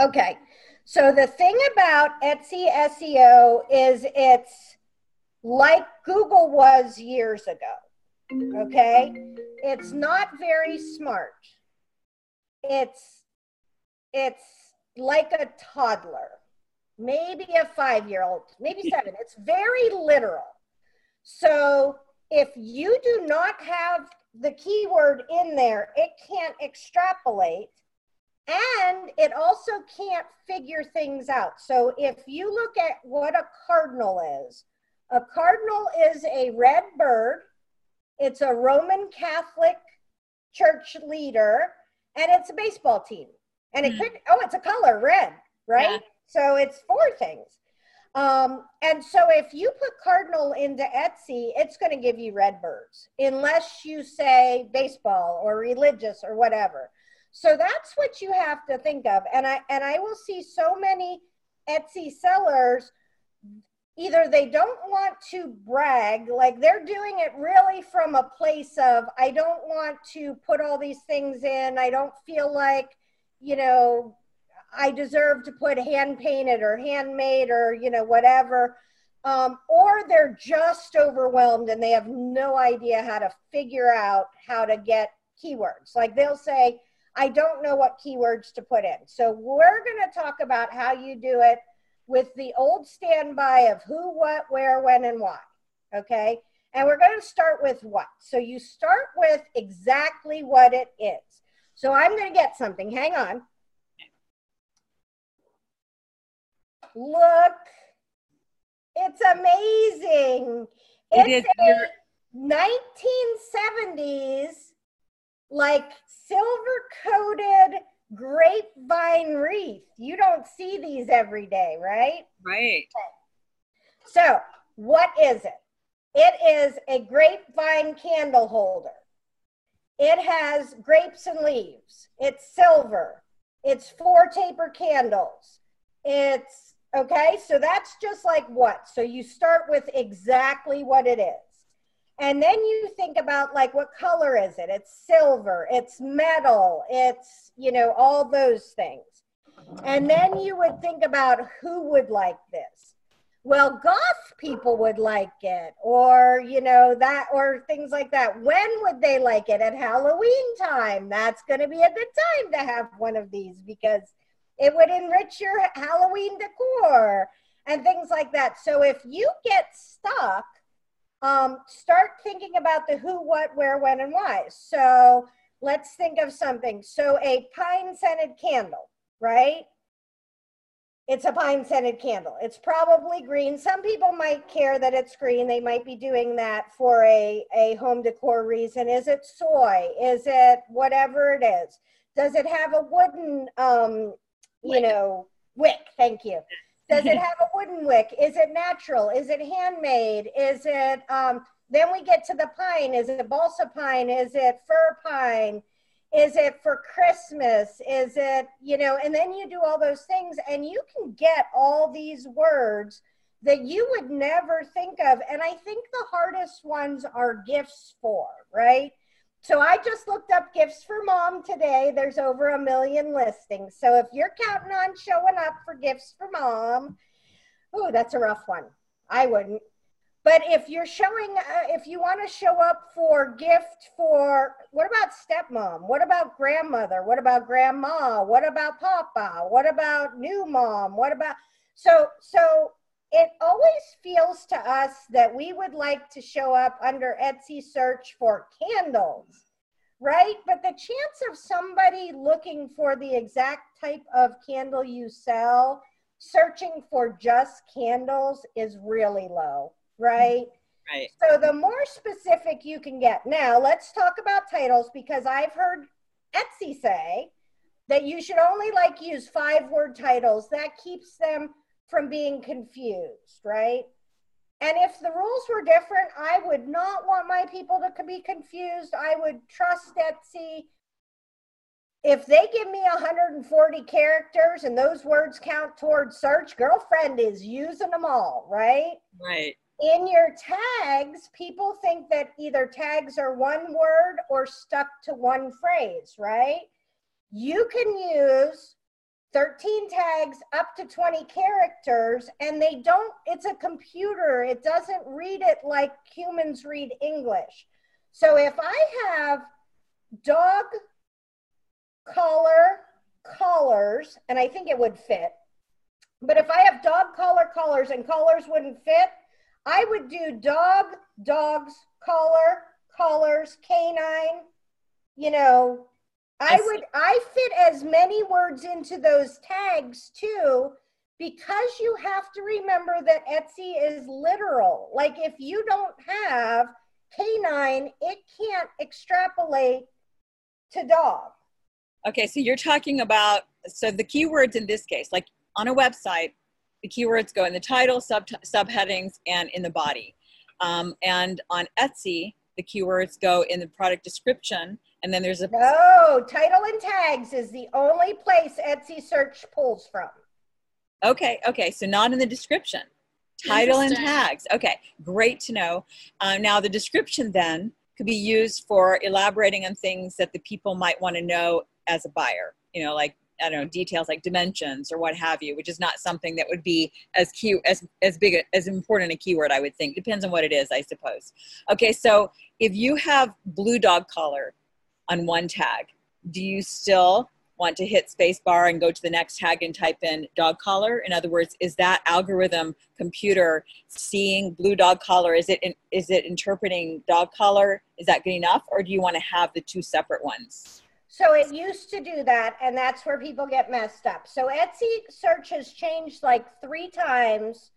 Okay. So the thing about Etsy SEO is it's like Google was years ago. Okay? It's not very smart. It's it's like a toddler, maybe a 5-year-old, maybe 7. It's very literal. So if you do not have the keyword in there, it can't extrapolate and it also can't figure things out. So if you look at what a cardinal is, a cardinal is a red bird. It's a Roman Catholic church leader, and it's a baseball team. And it mm. could, oh, it's a color, red, right? Yeah. So it's four things. Um, and so if you put cardinal into Etsy, it's going to give you red birds, unless you say baseball or religious or whatever. So that's what you have to think of. And I and I will see so many Etsy sellers either they don't want to brag, like they're doing it really from a place of, I don't want to put all these things in. I don't feel like, you know, I deserve to put hand painted or handmade or, you know, whatever. Um, or they're just overwhelmed and they have no idea how to figure out how to get keywords. Like they'll say, I don't know what keywords to put in. So we're going to talk about how you do it with the old standby of who, what, where, when, and why. Okay. And we're going to start with what. So you start with exactly what it is. So I'm going to get something. Hang on. Look, it's amazing. It's a 1970s, like silver coated grapevine wreath. You don't see these every day, right? Right. So, what is it? It is a grapevine candle holder. It has grapes and leaves. It's silver. It's four taper candles. It's okay. So that's just like what? So you start with exactly what it is. And then you think about like what color is it? It's silver, it's metal, it's, you know, all those things. And then you would think about who would like this. Well, goth people would like it, or, you know, that, or things like that. When would they like it? At Halloween time. That's going to be a good time to have one of these because it would enrich your Halloween decor and things like that. So if you get stuck, um, start thinking about the who, what, where, when, and why. So let's think of something. So a pine scented candle, right? It's a pine scented candle. It's probably green. Some people might care that it's green. They might be doing that for a, a home decor reason. Is it soy? Is it whatever it is? Does it have a wooden, um, you know, wick? Thank you. Does it have a wooden wick? Is it natural? Is it handmade? Is it, um, then we get to the pine. Is it balsa pine? Is it fir pine? Is it for Christmas? Is it, you know, and then you do all those things and you can get all these words that you would never think of. And I think the hardest ones are gifts for, right? So I just looked up gifts for mom today. There's over a million listings. So if you're counting on showing up for gifts for mom, oh, that's a rough one. I wouldn't. But if you're showing, uh, if you want to show up for gift for, what about stepmom? What about grandmother? What about grandma? What about papa? What about new mom? What about, so, so it always feels to us that we would like to show up under Etsy search for candles, right? But the chance of somebody looking for the exact type of candle you sell, searching for just candles is really low, right? Right. So the more specific you can get. Now, let's talk about titles because I've heard Etsy say that you should only like use five word titles. That keeps them from being confused, right? And if the rules were different, I would not want my people to be confused. I would trust Etsy. If they give me 140 characters and those words count towards search, girlfriend is using them all, right? Right. In your tags, people think that either tags are one word or stuck to one phrase, right? You can use 13 tags up to 20 characters and they don't it's a computer. It doesn't read it like humans read english. So if i have dog collar collars and i think it would fit but if i have dog collar collars and collars wouldn't fit i would do dog dogs collar collars canine you know I would I fit as many words into those tags too because you have to remember that Etsy is literal. Like if you don't have canine, it can't extrapolate to dog. Okay, so you're talking about so the keywords in this case, like on a website, the keywords go in the title, sub subheadings, and in the body. Um, and on Etsy, the keywords go in the product description and then there's a no title and tags is the only place etsy search pulls from. Okay okay so not in the description. Title and tags. Okay great to know. Uh, now the description then could be used for elaborating on things that the people might want to know as a buyer you know like I don't know details like dimensions or what have you, which is not something that would be as key as as big a, as important a keyword. I would think. Depends on what it is, I suppose. Okay, so if you have blue dog collar on one tag, do you still want to hit spacebar and go to the next tag and type in dog collar? In other words, is that algorithm computer seeing blue dog collar? Is it in, is it interpreting dog collar? Is that good enough, or do you want to have the two separate ones? So it used to do that, and that's where people get messed up. So Etsy search has changed like three times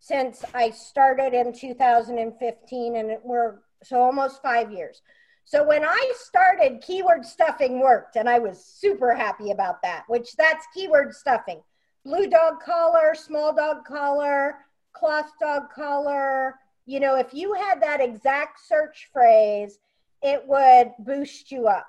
since I started in 2015, and we're so almost five years. So when I started, keyword stuffing worked, and I was super happy about that, which that's keyword stuffing. Blue dog collar, small dog collar, cloth dog collar. You know, if you had that exact search phrase, it would boost you up.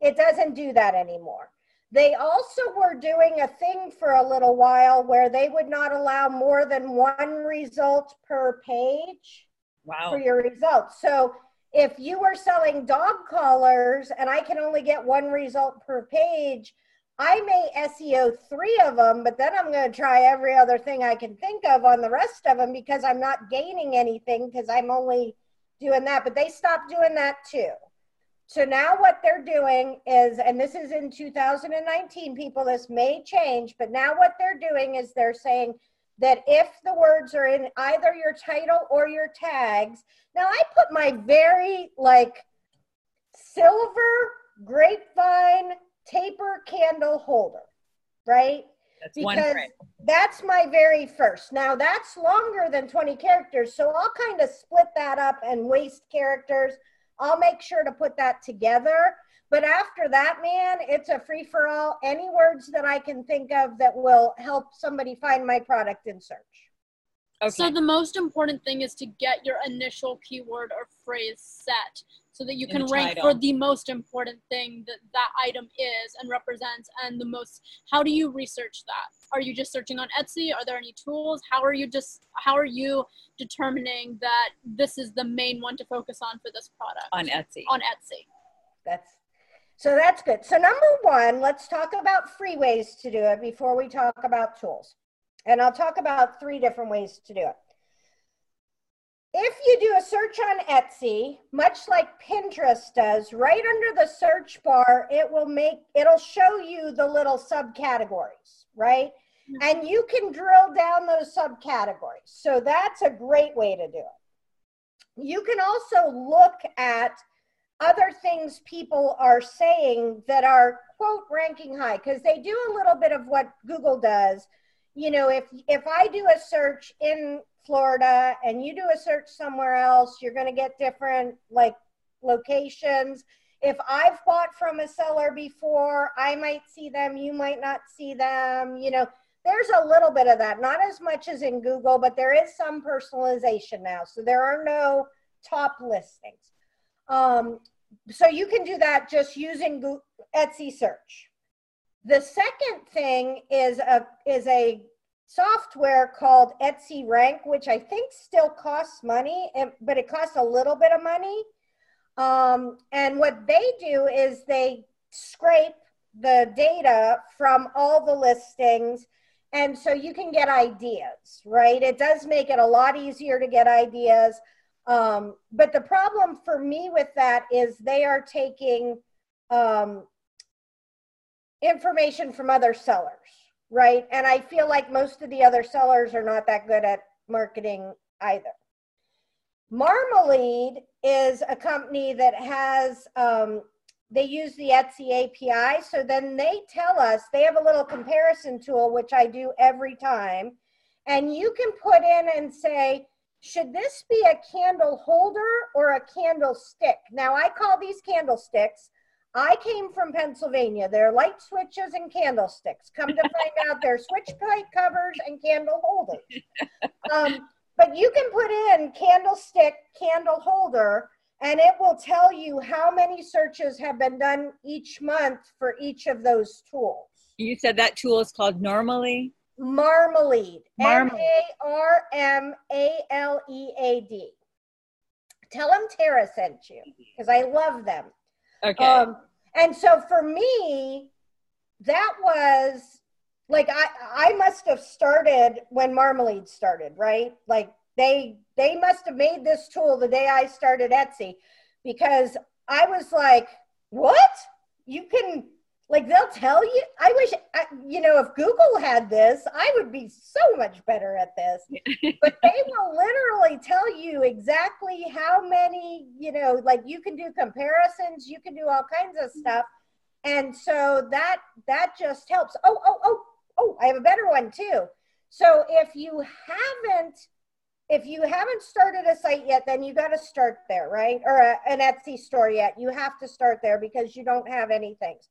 It doesn't do that anymore. They also were doing a thing for a little while where they would not allow more than one result per page wow. for your results. So if you were selling dog collars and I can only get one result per page, I may SEO three of them, but then I'm going to try every other thing I can think of on the rest of them because I'm not gaining anything because I'm only doing that. But they stopped doing that too. So now what they're doing is, and this is in 2019, people, this may change, but now what they're doing is they're saying that if the words are in either your title or your tags, now I put my very like silver grapevine taper candle holder, right? That's because that's my very first. Now that's longer than 20 characters, so I'll kind of split that up and waste characters I'll make sure to put that together. But after that, man, it's a free for all. Any words that I can think of that will help somebody find my product in search. Okay. So the most important thing is to get your initial keyword or phrase set so that you can rank for the most important thing that that item is and represents and the most how do you research that? Are you just searching on etsy? Are there any tools? How are you just how are you determining that this is the main one to focus on for this product? On etsy. On etsy. That's so that's good so number one let's talk about free ways to do it before we talk about tools and i'll talk about three different ways to do it if you do a search on Etsy, much like Pinterest does, right under the search bar, it will make it'll show you the little subcategories, right? And you can drill down those subcategories. So that's a great way to do it. You can also look at other things people are saying that are quote ranking high because they do a little bit of what Google does. You know, if if I do a search in Florida and you do a search somewhere else, you're going to get different like locations. If I've bought from a seller before, I might see them, you might not see them. You know, there's a little bit of that, not as much as in Google, but there is some personalization now. So there are no top listings. Um, so you can do that just using Google, Etsy search. The second thing is a is a software called Etsy Rank, which I think still costs money, but it costs a little bit of money. Um, and what they do is they scrape the data from all the listings. And so you can get ideas, right? It does make it a lot easier to get ideas. Um, but the problem for me with that is they are taking um, information from other sellers right? And I feel like most of the other sellers are not that good at marketing either. Marmalead is a company that has, um, they use the Etsy API. So then they tell us, they have a little comparison tool, which I do every time. And you can put in and say, should this be a candle holder or a candlestick? Now, I call these candlesticks I came from Pennsylvania. They're light switches and candlesticks. Come to find out they're switch plate covers and candle holders. Um, but you can put in candlestick, candle holder, and it will tell you how many searches have been done each month for each of those tools. You said that tool is called Normally? Marmalead. M A R M A L E A D. Tell them Tara sent you because I love them. Okay. Um, and so for me, that was like I I must have started when Marmalead started, right? Like they they must have made this tool the day I started Etsy because I was like, what? You can like they'll tell you i wish I, you know if google had this i would be so much better at this. But they will literally tell you exactly how many you know like you can do comparisons you can do all kinds of mm-hmm. stuff. And so that that just helps. Oh oh oh oh i have a better one too. So if you haven't if you haven't started a site yet then you got to start there right? Or a, an etsy store yet. You have to start there because you don't have any things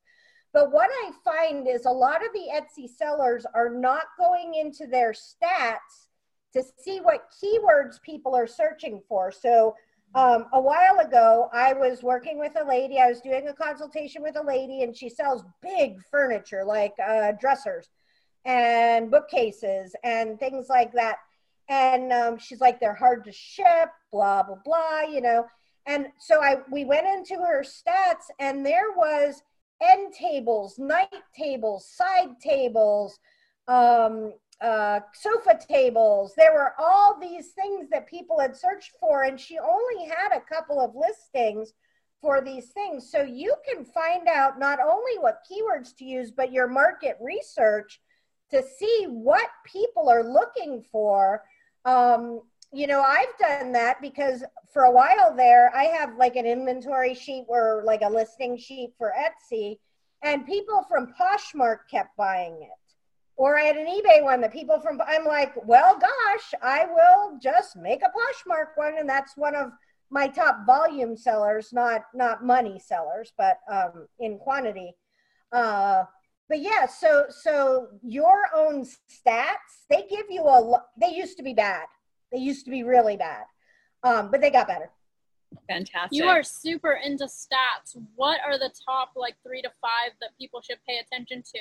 but what I find is a lot of the Etsy sellers are not going into their stats to see what keywords people are searching for. So um, a while ago, I was working with a lady. I was doing a consultation with a lady, and she sells big furniture like uh, dressers and bookcases and things like that. And um, she's like, they're hard to ship, blah blah blah, you know. And so I we went into her stats, and there was end tables, night tables, side tables, um, uh, sofa tables. There were all these things that people had searched for, and she only had a couple of listings for these things. So you can find out not only what keywords to use, but your market research to see what people are looking for. Um, you know, I've done that because for a while there, I have like an inventory sheet or like a listing sheet for Etsy, and people from Poshmark kept buying it. Or I had an eBay one that people from, I'm like, well, gosh, I will just make a Poshmark one. And that's one of my top volume sellers, not, not money sellers, but um, in quantity. Uh, but yeah, so, so your own stats, they give you a, they used to be bad they used to be really bad, um, but they got better. Fantastic. You are super into stats. What are the top like three to five that people should pay attention to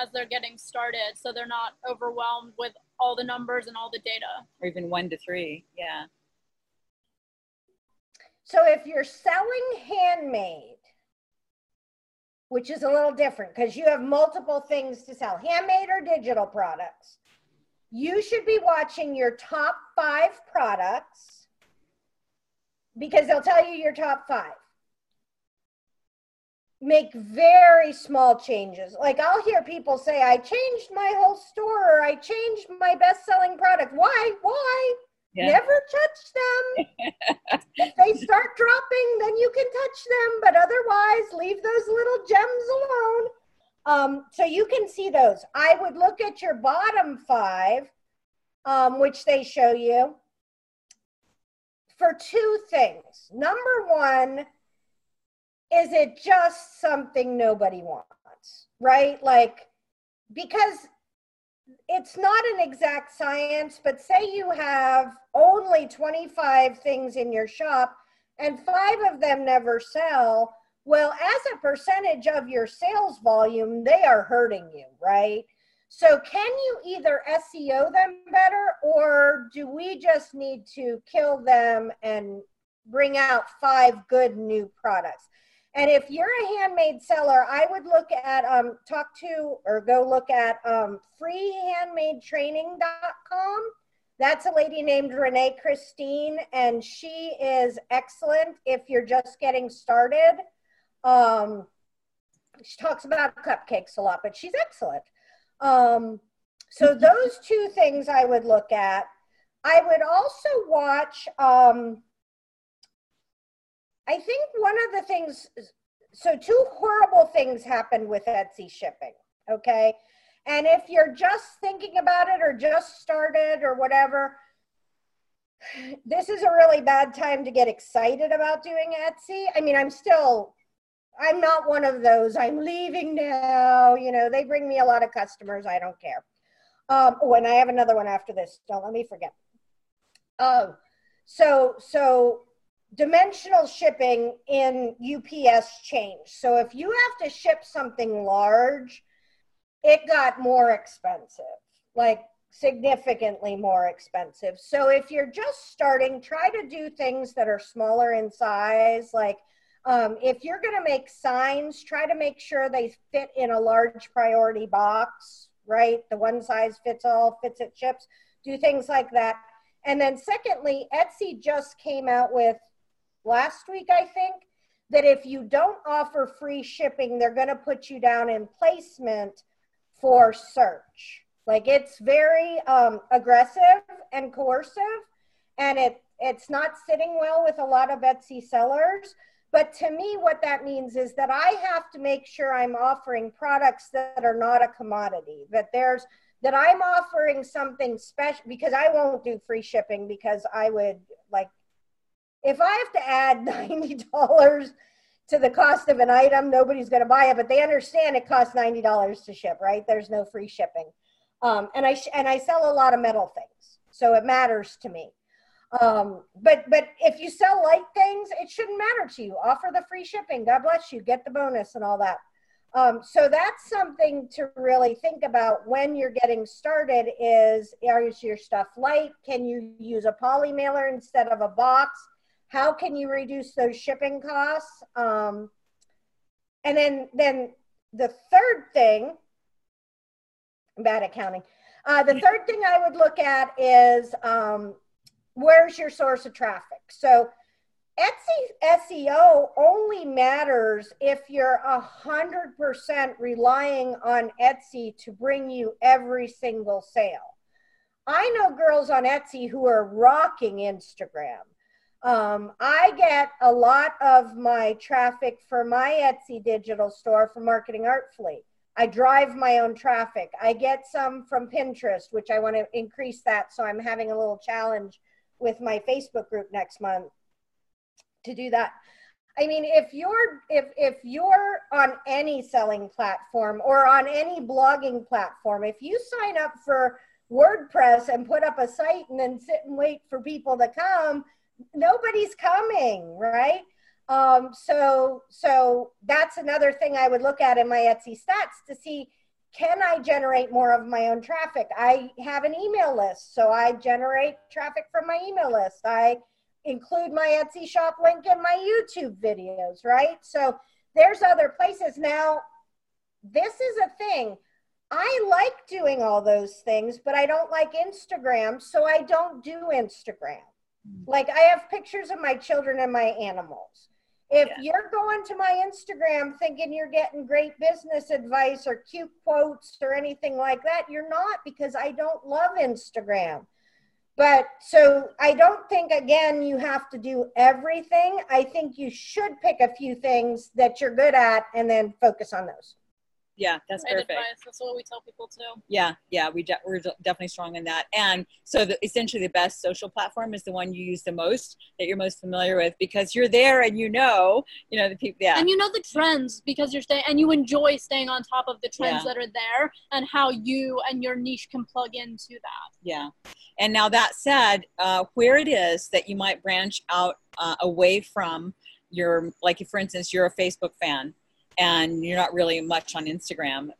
as they're getting started so they're not overwhelmed with all the numbers and all the data? Or even one to three. Yeah. So if you're selling handmade, which is a little different because you have multiple things to sell handmade or digital products you should be watching your top five products because they'll tell you your top five. Make very small changes. Like I'll hear people say, I changed my whole store or I changed my best selling product. Why? Why? Yeah. Never touch them. if they start dropping, then you can touch them, but otherwise, leave those little gems alone. Um, so you can see those. I would look at your bottom five, um, which they show you, for two things. Number one, is it just something nobody wants, right? Like, because it's not an exact science, but say you have only 25 things in your shop and five of them never sell. Well, as a percentage of your sales volume, they are hurting you, right? So, can you either SEO them better or do we just need to kill them and bring out five good new products? And if you're a handmade seller, I would look at, um, talk to or go look at um, freehandmadetraining.com. That's a lady named Renae Christine, and she is excellent if you're just getting started. Um, she talks about cupcakes a lot, but she's excellent. Um, so those two things I would look at. I would also watch. Um, I think one of the things. So two horrible things happened with Etsy shipping. Okay, and if you're just thinking about it or just started or whatever, this is a really bad time to get excited about doing Etsy. I mean, I'm still I'm not one of those. I'm leaving now. You know, they bring me a lot of customers. I don't care. Um, oh, and I have another one after this. Don't let me forget. Um, so so dimensional shipping in UPS changed. So if you have to ship something large, it got more expensive, like significantly more expensive. So if you're just starting, try to do things that are smaller in size, like um, if you're going to make signs, try to make sure they fit in a large priority box, right? The one size fits all, fits it ships. Do things like that. And then, secondly, Etsy just came out with last week, I think, that if you don't offer free shipping, they're going to put you down in placement for search. Like it's very um, aggressive and coercive, and it it's not sitting well with a lot of Etsy sellers. But to me, what that means is that I have to make sure I'm offering products that are not a commodity, that there's that I'm offering something special because I won't do free shipping because I would like if I have to add $90 to the cost of an item, nobody's going to buy it, but they understand it costs $90 to ship, right? There's no free shipping. Um, and I and I sell a lot of metal things, so it matters to me. Um, but but if you sell light things, it shouldn't matter to you. Offer the free shipping. God bless you. Get the bonus and all that. Um, so that's something to really think about when you're getting started. Is is your stuff light? Can you use a poly mailer instead of a box? How can you reduce those shipping costs? Um, and then then the third thing, bad accounting. Uh, the third thing I would look at is um, where's your source of traffic? So Etsy SEO only matters if you're a hundred percent relying on Etsy to bring you every single sale. I know girls on Etsy who are rocking Instagram. Um, I get a lot of my traffic for my Etsy digital store from Marketing Artfully. I drive my own traffic. I get some from Pinterest, which I want to increase that. So I'm having a little challenge with my Facebook group next month to do that. I mean, if you're if if you're on any selling platform or on any blogging platform, if you sign up for WordPress and put up a site and then sit and wait for people to come, nobody's coming, right? Um, so so that's another thing I would look at in my Etsy stats to see can I generate more of my own traffic? I have an email list, so I generate traffic from my email list. I include my Etsy shop link in my YouTube videos, right? So there's other places. Now, this is a thing. I like doing all those things, but I don't like Instagram, so I don't do Instagram. Mm. Like I have pictures of my children and my animals. If yeah. you're going to my Instagram thinking you're getting great business advice or cute quotes or anything like that, you're not because I don't love Instagram. But so I don't think, again, you have to do everything. I think you should pick a few things that you're good at and then focus on those. Yeah, that's Great perfect. advice. That's what we tell people too. Yeah, yeah, we de- we're definitely strong in that. And so, the, essentially, the best social platform is the one you use the most, that you're most familiar with, because you're there and you know, you know, the people. Yeah, And you know the trends because you're staying and you enjoy staying on top of the trends Yeah. that are there and how you and your niche can plug into that. yeah. And now that said, uh, where it is that you might branch out uh, away from your, like, if, for instance, you're a Facebook fan and you're not really much on Instagram,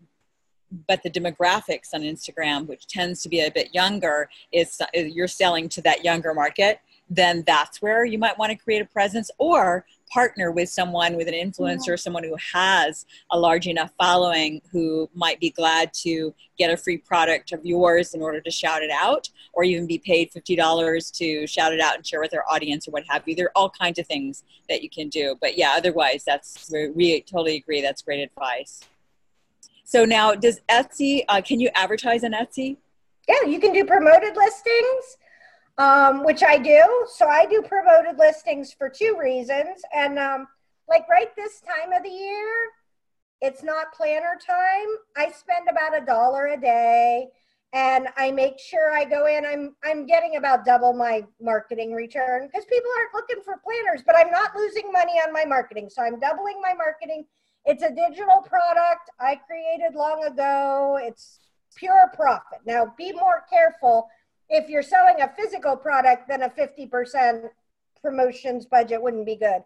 but the demographics on Instagram, which tends to be a bit younger, is you're selling to that younger market. Then that's where you might want to create a presence or partner with someone with an influencer, someone who has a large enough following who might be glad to get a free product of yours in order to shout it out, or even be paid fifty dollars to shout it out and share with their audience or what have you. There are all kinds of things that you can do. But yeah, otherwise, that's we, we totally agree. That's great advice. So now, does Etsy? Uh, can you advertise on Etsy? Yeah, you can do promoted listings, um, which I do. So I do promoted listings for two reasons. And um, like right this time of the year, it's not planner time. I spend about a dollar a day and I make sure I go in. I'm I'm getting about double my marketing return because people aren't looking for planners, but I'm not losing money on my marketing. So I'm doubling my marketing. It's a digital product I created long ago. It's pure profit. Now, be more careful. If you're selling a physical product, then a 50% promotions budget wouldn't be good.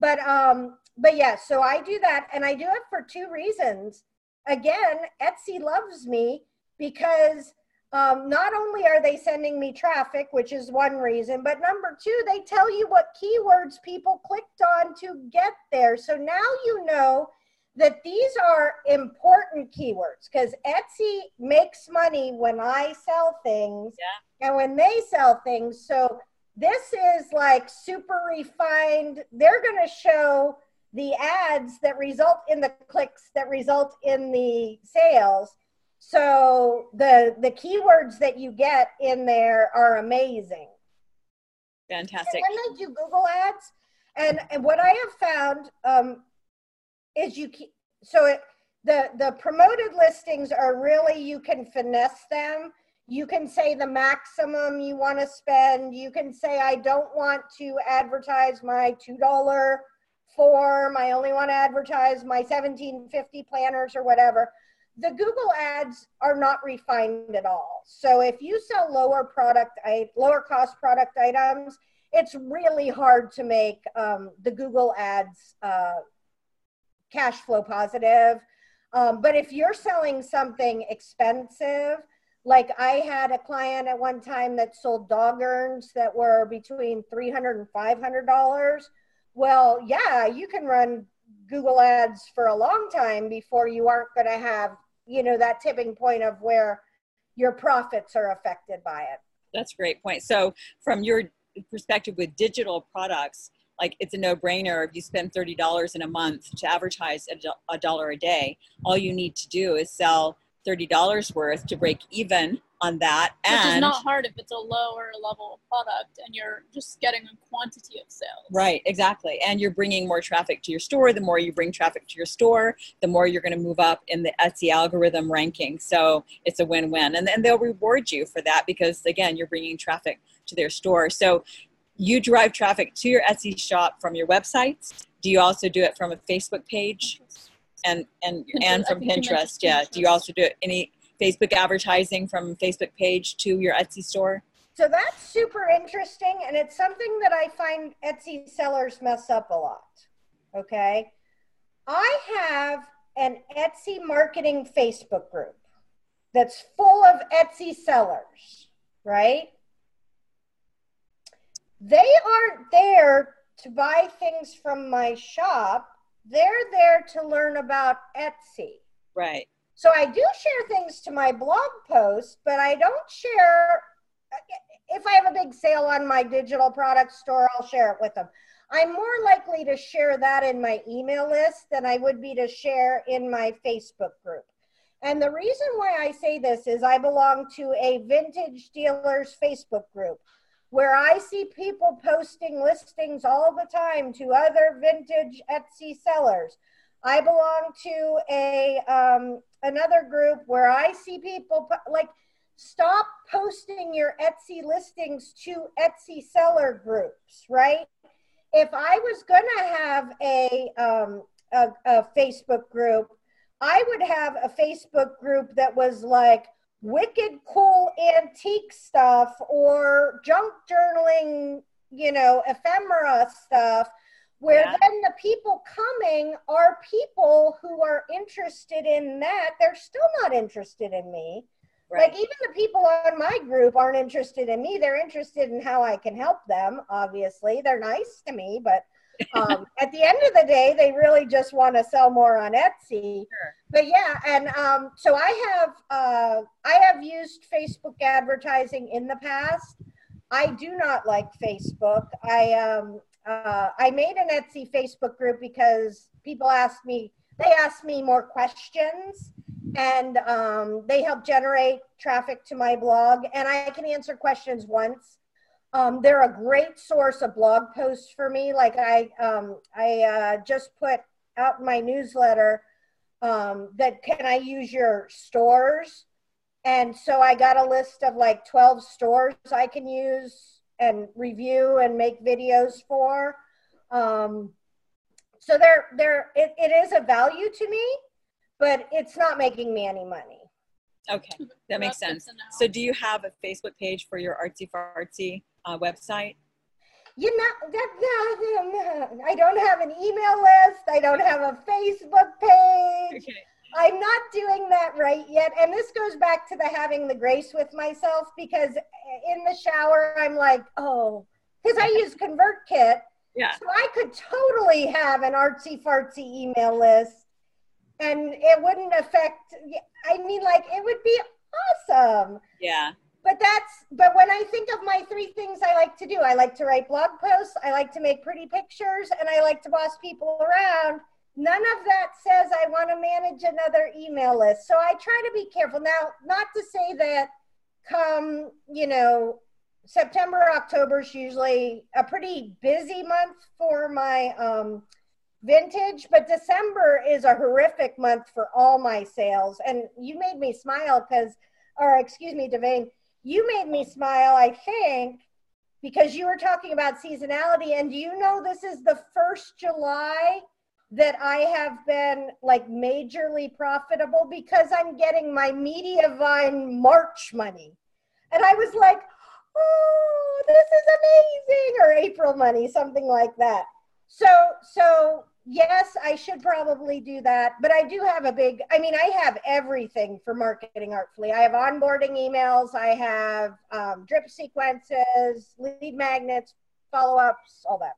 But um, but yeah, so I do that, and I do it for two reasons. Again, Etsy loves me because um, not only are they sending me traffic, which is one reason, but number two, they tell you what keywords people clicked on to get there. So now you know that these are important keywords because Etsy makes money when I sell things Yeah. and when they sell things. So this is like super refined. They're going to show the ads that result in the clicks that result in the sales. So the the keywords that you get in there are amazing. Fantastic. And then they do Google ads. And, and what I have found um, is you ke- so it, the the promoted listings are really you can finesse them. You can say the maximum you want to spend. You can say I don't want to advertise my two dollar form. I only want to advertise my seventeen fifty planners or whatever. The Google ads are not refined at all. So if you sell lower product, lower cost product items, it's really hard to make um, the Google ads uh, cash flow positive. Um, but if you're selling something expensive, like I had a client at one time that sold dog urns that were between $300 and $500. Well, yeah, you can run Google ads for a long time before you aren't going to have, you know, that tipping point of where your profits are affected by it. That's a great point. So, from your perspective with digital products, like it's a no-brainer if you spend $30 in a month to advertise a a dollar a day. All you need to do is sell $30 worth to break even on that Which and is not hard if it's a lower level product and you're just getting a quantity of sales. right exactly. And you're bringing more traffic to your store. The more you bring traffic to your store the more you're going to move up in the etsy algorithm ranking. So it's a win-win. And then they'll reward you for that because again you're bringing traffic to their store. So you drive traffic to your etsy shop from your websites do you also do it from a facebook page and and Pinterest. and from think you pinterest yeah do you also do any facebook advertising from facebook page to your etsy store So that's super interesting, and it's something that I find Etsy sellers mess up a lot. Okay. I have an Etsy marketing Facebook group that's full of Etsy sellers, right? They aren't there to buy things from my shop, they're there to learn about Etsy. right So I do share things to my blog post, but I don't share. If I have a big sale on my digital product store, I'll share it with them. I'm more likely to share that in my email list than I would be to share in my Facebook group. And the reason why I say this is I belong to a vintage dealers Facebook group where I see people posting listings all the time to other vintage Etsy sellers. I belong to a um, another group where I see people like stop posting your Etsy listings to Etsy seller groups, right? If I was to have a, um, a, a Facebook group, I would have a Facebook group that was like wicked cool antique stuff or junk journaling, you know, ephemera stuff where yeah. then the people coming are people who are interested in that. They're still not interested in me. Right. Like even the people on my group aren't interested in me. They're interested in how I can help them. Obviously, they're nice to me, but um, at the end of the day, they really just want to sell more on Etsy. Sure. But yeah, and um, so I have uh, I have used Facebook advertising in the past. I do not like Facebook. I um, uh, I made an Etsy Facebook group because people asked me they asked me more questions and um, they help generate traffic to my blog and i can answer questions once um, they're a great source of blog posts for me like i um, i uh, just put out my newsletter um, that can i use your stores and so i got a list of like 12 stores i can use and review and make videos for um, so there there it, it is a value to me but it's not making me any money. Okay, that makes sense. So, do you have a Facebook page for your artsy fartsy uh, website? You know, that, I don't have an email list. I don't have a Facebook page. Okay. I'm not doing that right yet. And this goes back to the having the grace with myself because in the shower, I'm like, oh, because I use ConvertKit. Yeah. So I could totally have an artsy fartsy email list and it wouldn't affect i mean like it would be awesome yeah but that's but when i think of my three things i like to do i like to write blog posts i like to make pretty pictures and i like to boss people around none of that says i want to manage another email list so i try to be careful now not to say that come you know september october is usually a pretty busy month for my um, vintage, but December is a horrific month for all my sales. And you made me smile because, or excuse me, Devane, you made me smile, I think, because you were talking about seasonality. And do you know this is the first July that I have been like majorly profitable because I'm getting my Mediavine March money. And I was like, oh, this is amazing, or April money, something like that. So, so yes, I should probably do that. But I do have a big, I mean, I have everything for marketing artfully. I have onboarding emails, I have um, drip sequences, lead magnets, follow ups, all that.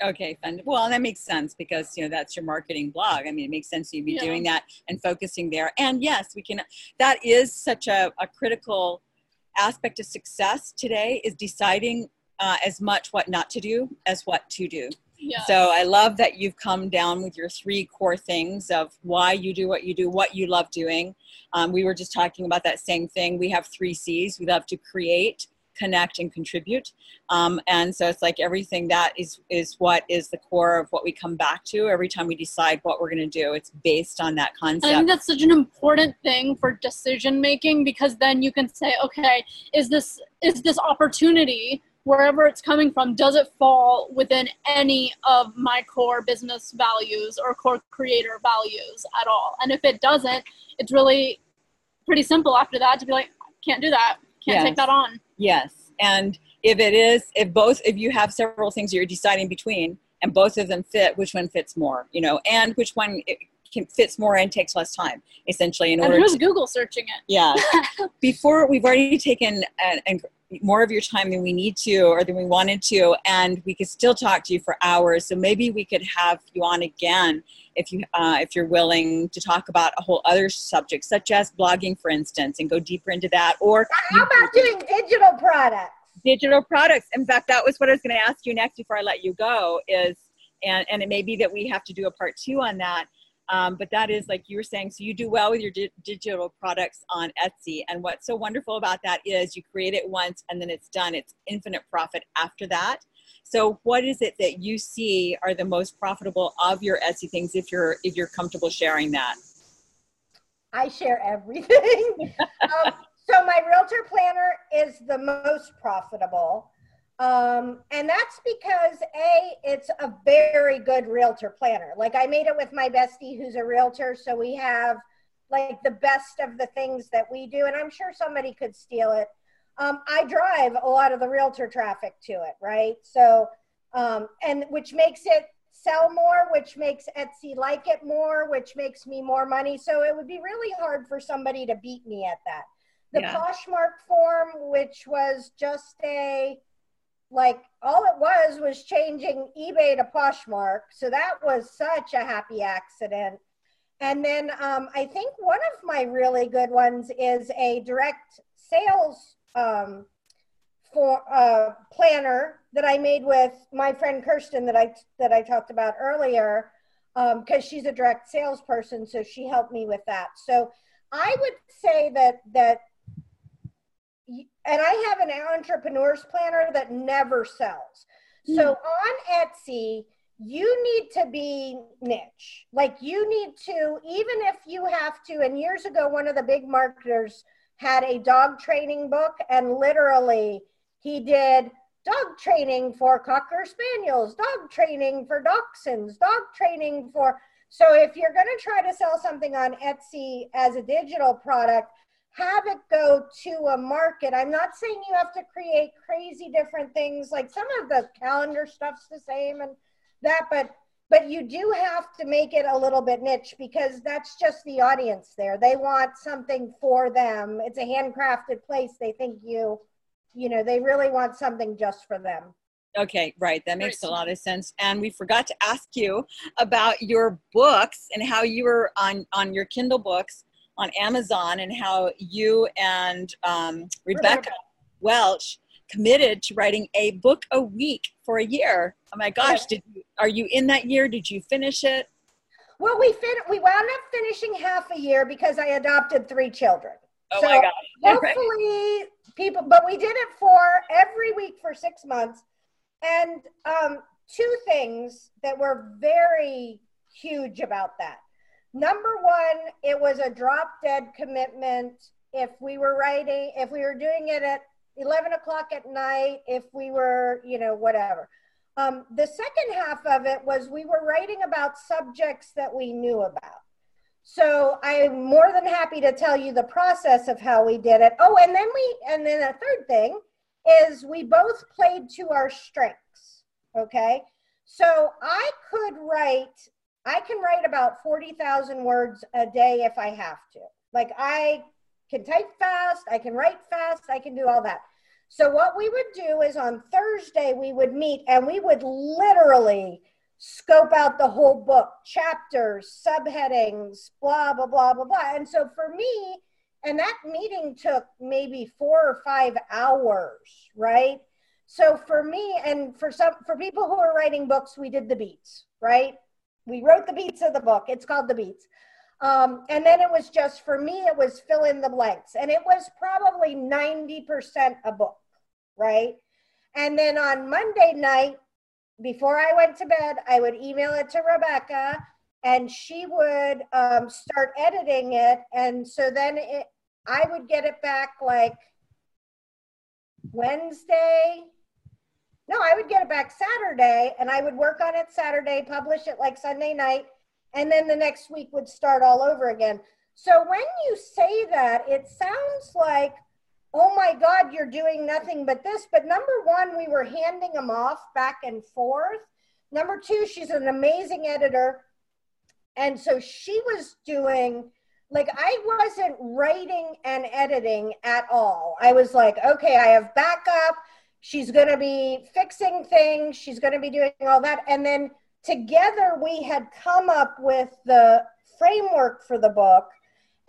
Okay, fun. Well, that makes sense because you know that's your marketing blog. I mean, it makes sense you'd be yeah. doing that and focusing there. And yes, we can. That is such a, a critical aspect of success today is deciding uh, as much what not to do as what to do. So I love that you've come down with your three core things of why you do what you do, what you love doing. Um, we were just talking about that same thing. We have three C's. We love to create, connect, and contribute. Um, and so it's like everything that is is what is the core of what we come back to every time we decide what we're going to do. It's based on that concept. I think that's such an important thing for decision making because then you can say, okay, is this is this opportunity wherever it's coming from, does it fall within any of my core business values or core creator values at all? And if it doesn't, it's really pretty simple after that to be like, can't do that, can't yes. take that on. Yes. And if it is, if both, if you have several things you're deciding between and both of them fit, which one fits more, you know, and which one can, fits more and takes less time, essentially. In and order who's to, Google searching it? Yeah. Before we've already taken an, an more of your time than we need to or than we wanted to and we could still talk to you for hours. So maybe we could have you on again if you uh, if you're willing to talk about a whole other subject such as blogging for instance and go deeper into that or how about doing digital products? Digital products. In fact that was what i was going to ask you next before i let you go is and and it may be that we have to do a part two on that um, but that is like you were saying, so you do well with your di- digital products on Etsy. And what's so wonderful about that is you create it once and then it's done. It's infinite profit after that. So what is it that you see are the most profitable of your Etsy things if you're if you're comfortable sharing that? I share everything. um, so my realtor planner is the most profitable. Um, and that's because A, it's a very good realtor planner. Like I made it with my bestie who's a realtor. So we have like the best of the things that we do. And I'm sure somebody could steal it. Um, I drive a lot of the realtor traffic to it, right? So, um, and which makes it sell more, which makes Etsy like it more, which makes me more money. So it would be really hard for somebody to beat me at that. The yeah. Poshmark form, which was just a, like all it was was changing eBay to Poshmark. So that was such a happy accident. And then um, I think one of my really good ones is a direct sales um, for uh, planner that I made with my friend Kirsten that I that I talked about earlier, Um, because um, she's a direct salesperson, so she helped me with that. So I would say that that and I have an entrepreneur's planner that never sells. So hmm. on Etsy, you need to be niche. Like you need to, even if you have to, and years ago, one of the big marketers had a dog training book, and literally he did dog training for Cocker Spaniels, dog training for Dachshunds, dog training for. So if you're going to try to sell something on Etsy as a digital product, have it go to a market. I'm not saying you have to create crazy different things. Like some of the calendar stuff's the same and that, but but you do have to make it a little bit niche because that's just the audience there. They want something for them. It's a handcrafted place. They think you, you know, they really want something just for them. Okay, right. That makes a lot of sense. And we forgot to ask you about your books and how you were on on your Kindle books on Amazon and how you and um, Rebekah Welch committed to writing a book a week for a year. Oh my gosh, did you, are you in that year? Did you finish it? Well, we fin- we wound up finishing half a year because I adopted three children. Oh so my gosh. hopefully people but we did it for every week for 6 months. And um, two things that were very huge about that. Number one, it was a drop dead commitment. If we were writing, if we were doing it at 11 o'clock at night, if we were, you know, whatever. Um, the second half of it was we were writing about subjects that we knew about. So I'm more than happy to tell you the process of how we did it. Oh, and then we, and then a third thing is we both played to our strengths. Okay. So I could write I can write about 40,000 words a day if I have to. Like I can type fast, I can write fast, I can do all that. So what we would do is on Thursday we would meet and we would literally scope out the whole book, chapters, subheadings, blah blah blah blah blah. And so for me, and that meeting took maybe 4 or 5 hours, right? So for me and for some for people who are writing books, we did the beats, right? We wrote the beats of the book. It's called the beats. Um, and then it was just for me, it was fill in the blanks. And it was probably 90% a book, right? And then on Monday night, before I went to bed, I would email it to Rebekah and she would um, start editing it. And so then it, I would get it back like Wednesday, no, I would get it back Saturday and I would work on it Saturday, publish it like Sunday night, and then the next week would start all over again. So when you say that, it sounds like, oh my God, you're doing nothing but this. But number one, we were handing them off back and forth. Number two, she's an amazing editor. And so she was doing, like, I wasn't writing and editing at all. I was like, okay, I have backup. She's going to be fixing things. She's going to be doing all that. And then together we had come up with the framework for the book.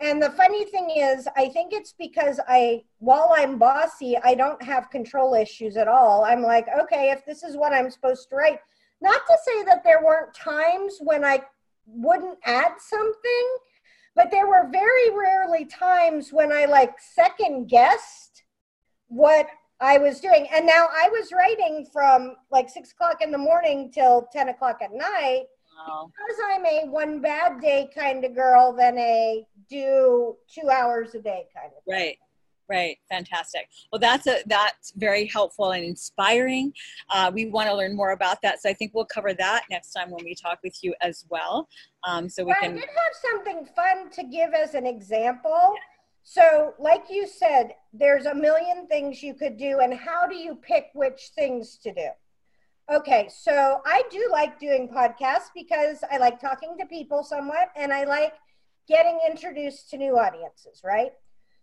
And the funny thing is, I think it's because I, while I'm bossy, I don't have control issues at all. I'm like, okay, if this is what I'm supposed to write, not to say that there weren't times when I wouldn't add something, but there were very rarely times when I like second guessed what I was doing. And now I was writing from like six o'clock in the morning till 10 o'clock at night. Wow. Because I'm a one bad day kind of girl than a do two hours a day kind of. Right. Right, fantastic. Well, that's a that's very helpful and inspiring. Uh, we want to learn more about that, so I think we'll cover that next time when we talk with you as well. Um, so we well, can. I did have something fun to give as an example. So, like you said, there's a million things you could do, and how do you pick which things to do? Okay, so I do like doing podcasts because I like talking to people somewhat, and I like getting introduced to new audiences, right?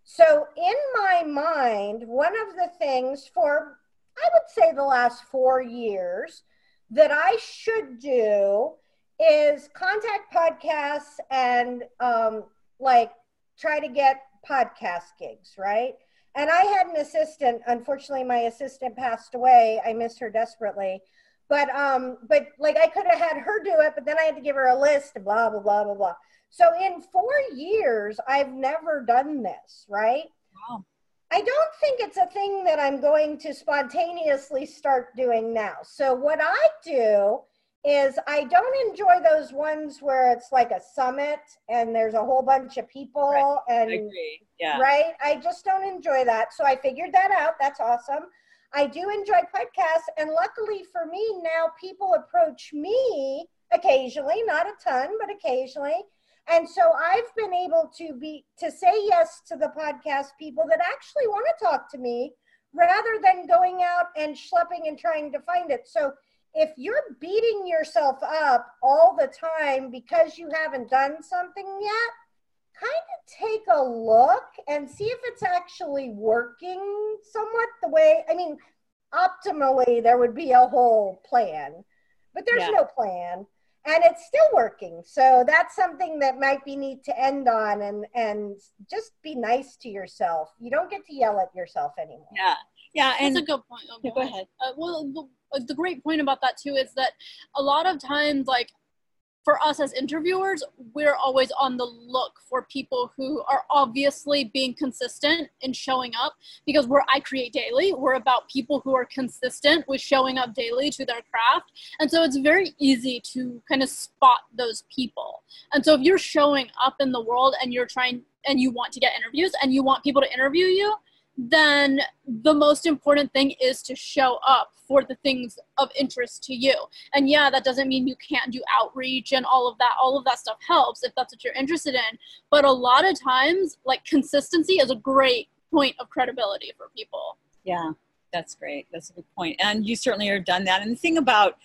So, in my mind, one of the things for, I would say, the last four years that I should do is contact podcasts and um, like try to get podcast gigs, right? And I had an assistant. Unfortunately, my assistant passed away. I miss her desperately. But um, but like I could have had her do it, but then I had to give her a list, blah blah blah blah blah. So in four years, I've never done this, right? Wow. I don't think it's a thing that I'm going to spontaneously start doing now. So what I do is I don't enjoy those ones where it's like a summit and there's a whole bunch of people right. and I. Yeah. right. I just don't enjoy that. So I figured that out. That's awesome. I do enjoy podcasts, and luckily for me now, people approach me occasionally, not a ton, but occasionally, and so I've been able to be to say yes to the podcast people that actually want to talk to me rather than going out and schlepping and trying to find it. So if you're beating yourself up all the time because you haven't done something yet, kind of take a look and see if it's actually working somewhat the way I mean optimally there would be a whole plan, but there's yeah. no plan and it's still working. So that's something that might be neat to end on and and just be nice to yourself. You don't get to yell at yourself anymore. Yeah. Yeah, and that's a good point. Oh, go ahead. Uh, well, the, the great point about that too is that a lot of times, like for us as interviewers, we're always on the look for people who are obviously being consistent in showing up because we're I Create Daily. We're about people who are consistent with showing up daily to their craft. And so it's very easy to kind of spot those people. And so if you're showing up in the world and you're trying and you want to get interviews and you want people to interview you, then the most important thing is to show up for the things of interest to you. And yeah, that doesn't mean you can't do outreach and all of that. All of that stuff helps if that's what you're interested in. But a lot of times, like consistency is a great point of credibility for people. Yeah, that's great. That's a good point. And you certainly have done that. And the thing about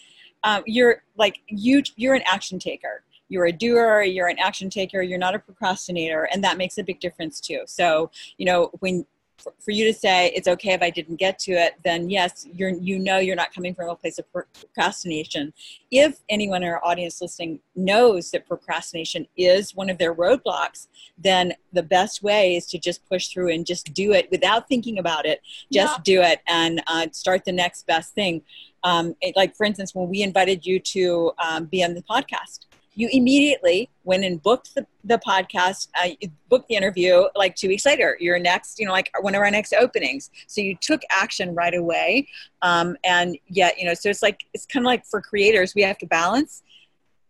um, you're like you you're an action taker you're a doer you're an action taker you're not a procrastinator and that makes a big difference too so you know when for, for you to say it's okay if I didn't get to it, then yes, you're you know you're not coming from a place of procrastination. If anyone in our audience listening knows that procrastination is one of their roadblocks, then the best way is to just push through and just do it without thinking about it. Just yeah. do it and uh, start the next best thing. Um, it, like for instance, when we invited you to um, be on the podcast, you immediately went and booked the, the podcast, uh, booked the interview like two weeks later. Your next, you know, like one of our next openings. So you took action right away. Um, and yet, you know, so it's like, it's kind of like for creators, we have to balance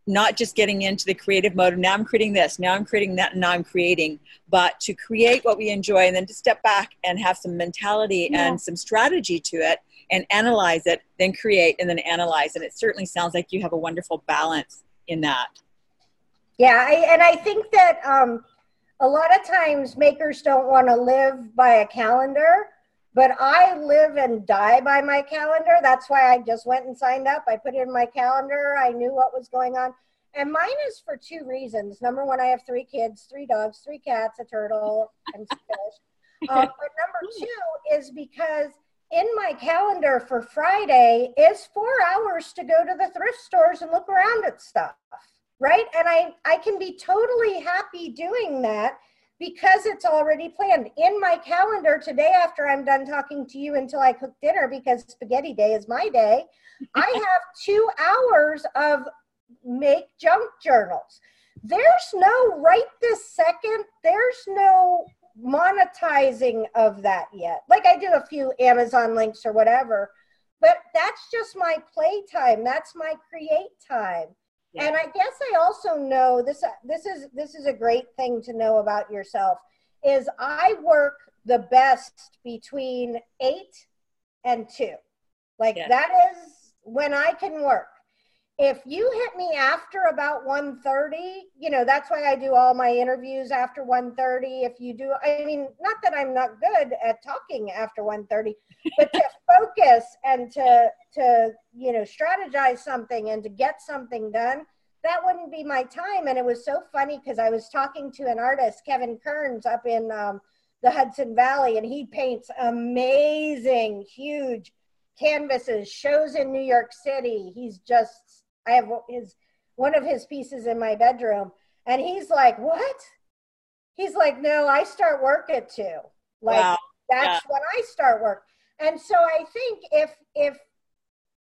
not just getting into the creative mode of now I'm creating this, now I'm creating that, and now I'm creating, but to create what we enjoy and then to step back and have some mentality yeah. and some strategy to it and analyze it, then create and then analyze. And it certainly sounds like you have a wonderful balance in that. Yeah, I, and I think that um, a lot of times makers don't want to live by a calendar, but I live and die by my calendar. That's why I just went and signed up. I put it in my calendar. I knew what was going on. And mine is for two reasons. Number one, I have three kids, three dogs, three cats, a turtle, and fish. Uh, but number two is because in my calendar for Friday is four hours to go to the thrift stores and look around at stuff, right? And I, I can be totally happy doing that because it's already planned. In my calendar today, after I'm done talking to you until I cook dinner, because spaghetti day is my day, I have two hours of make junk journals. There's no right this second, there's no monetizing of that yet. Like I do a few Amazon links or whatever, but that's just my playtime. That's my create time. Yeah. And I guess I also know this this is this is a great thing to know about yourself is I work the best between 8 and 2. Like yeah. that is when I can work if you hit me after about 1.30 you know that's why i do all my interviews after 1.30 if you do i mean not that i'm not good at talking after 1.30 but to focus and to to you know strategize something and to get something done that wouldn't be my time. And it was so funny because i was talking to an artist kevin kearns up in um, the hudson valley and he paints amazing huge canvases shows in new york city. He's just I have his one of his pieces in my bedroom, and he's like, "What?" He's like, "No, I start work at two. Like wow. that's yeah. when I start work." And so I think if if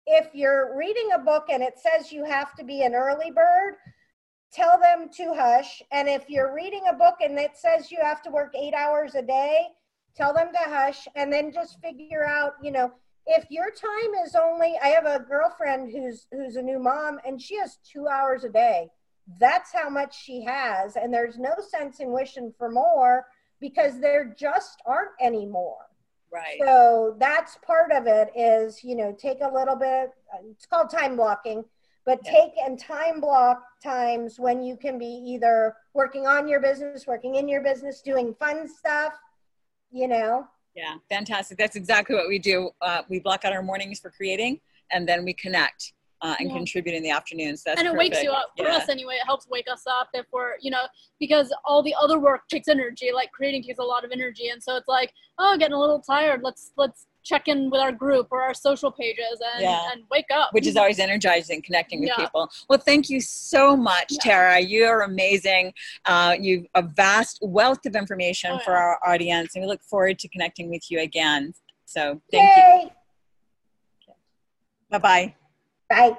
if you're reading a book and it says you have to be an early bird, tell them to hush. And if you're reading a book and it says you have to work eight hours a day, tell them to hush. And then just figure out, you know, if your time is only i have a girlfriend who's who's a new mom and she has two hours a day. That's how much she has and there's no sense in wishing for more because there just aren't any more. Right. So that's part of it is you know take a little bit uh, it's called time blocking but yeah. take and time block times when you can be either working on your business working in your business doing fun stuff you know yeah, fantastic. That's exactly what we do. Uh, we block out our mornings for creating, and then we connect uh, and yeah. contribute in the afternoons. That's and it perfect. wakes you up. For yeah. us, anyway, it helps wake us up. If we're, you know, because all the other work takes energy. Like creating takes a lot of energy, and so it's like, oh, getting a little tired. Let's let's check in with our group or our social pages and, yeah. and wake up. Which is always energizing, connecting with yeah. people. Well, thank you so much, yeah. Tara. You're amazing. Uh, you've a vast wealth of information oh, for our audience, and we look forward to connecting with you again. So thank Yay. you. Bye-bye. Bye.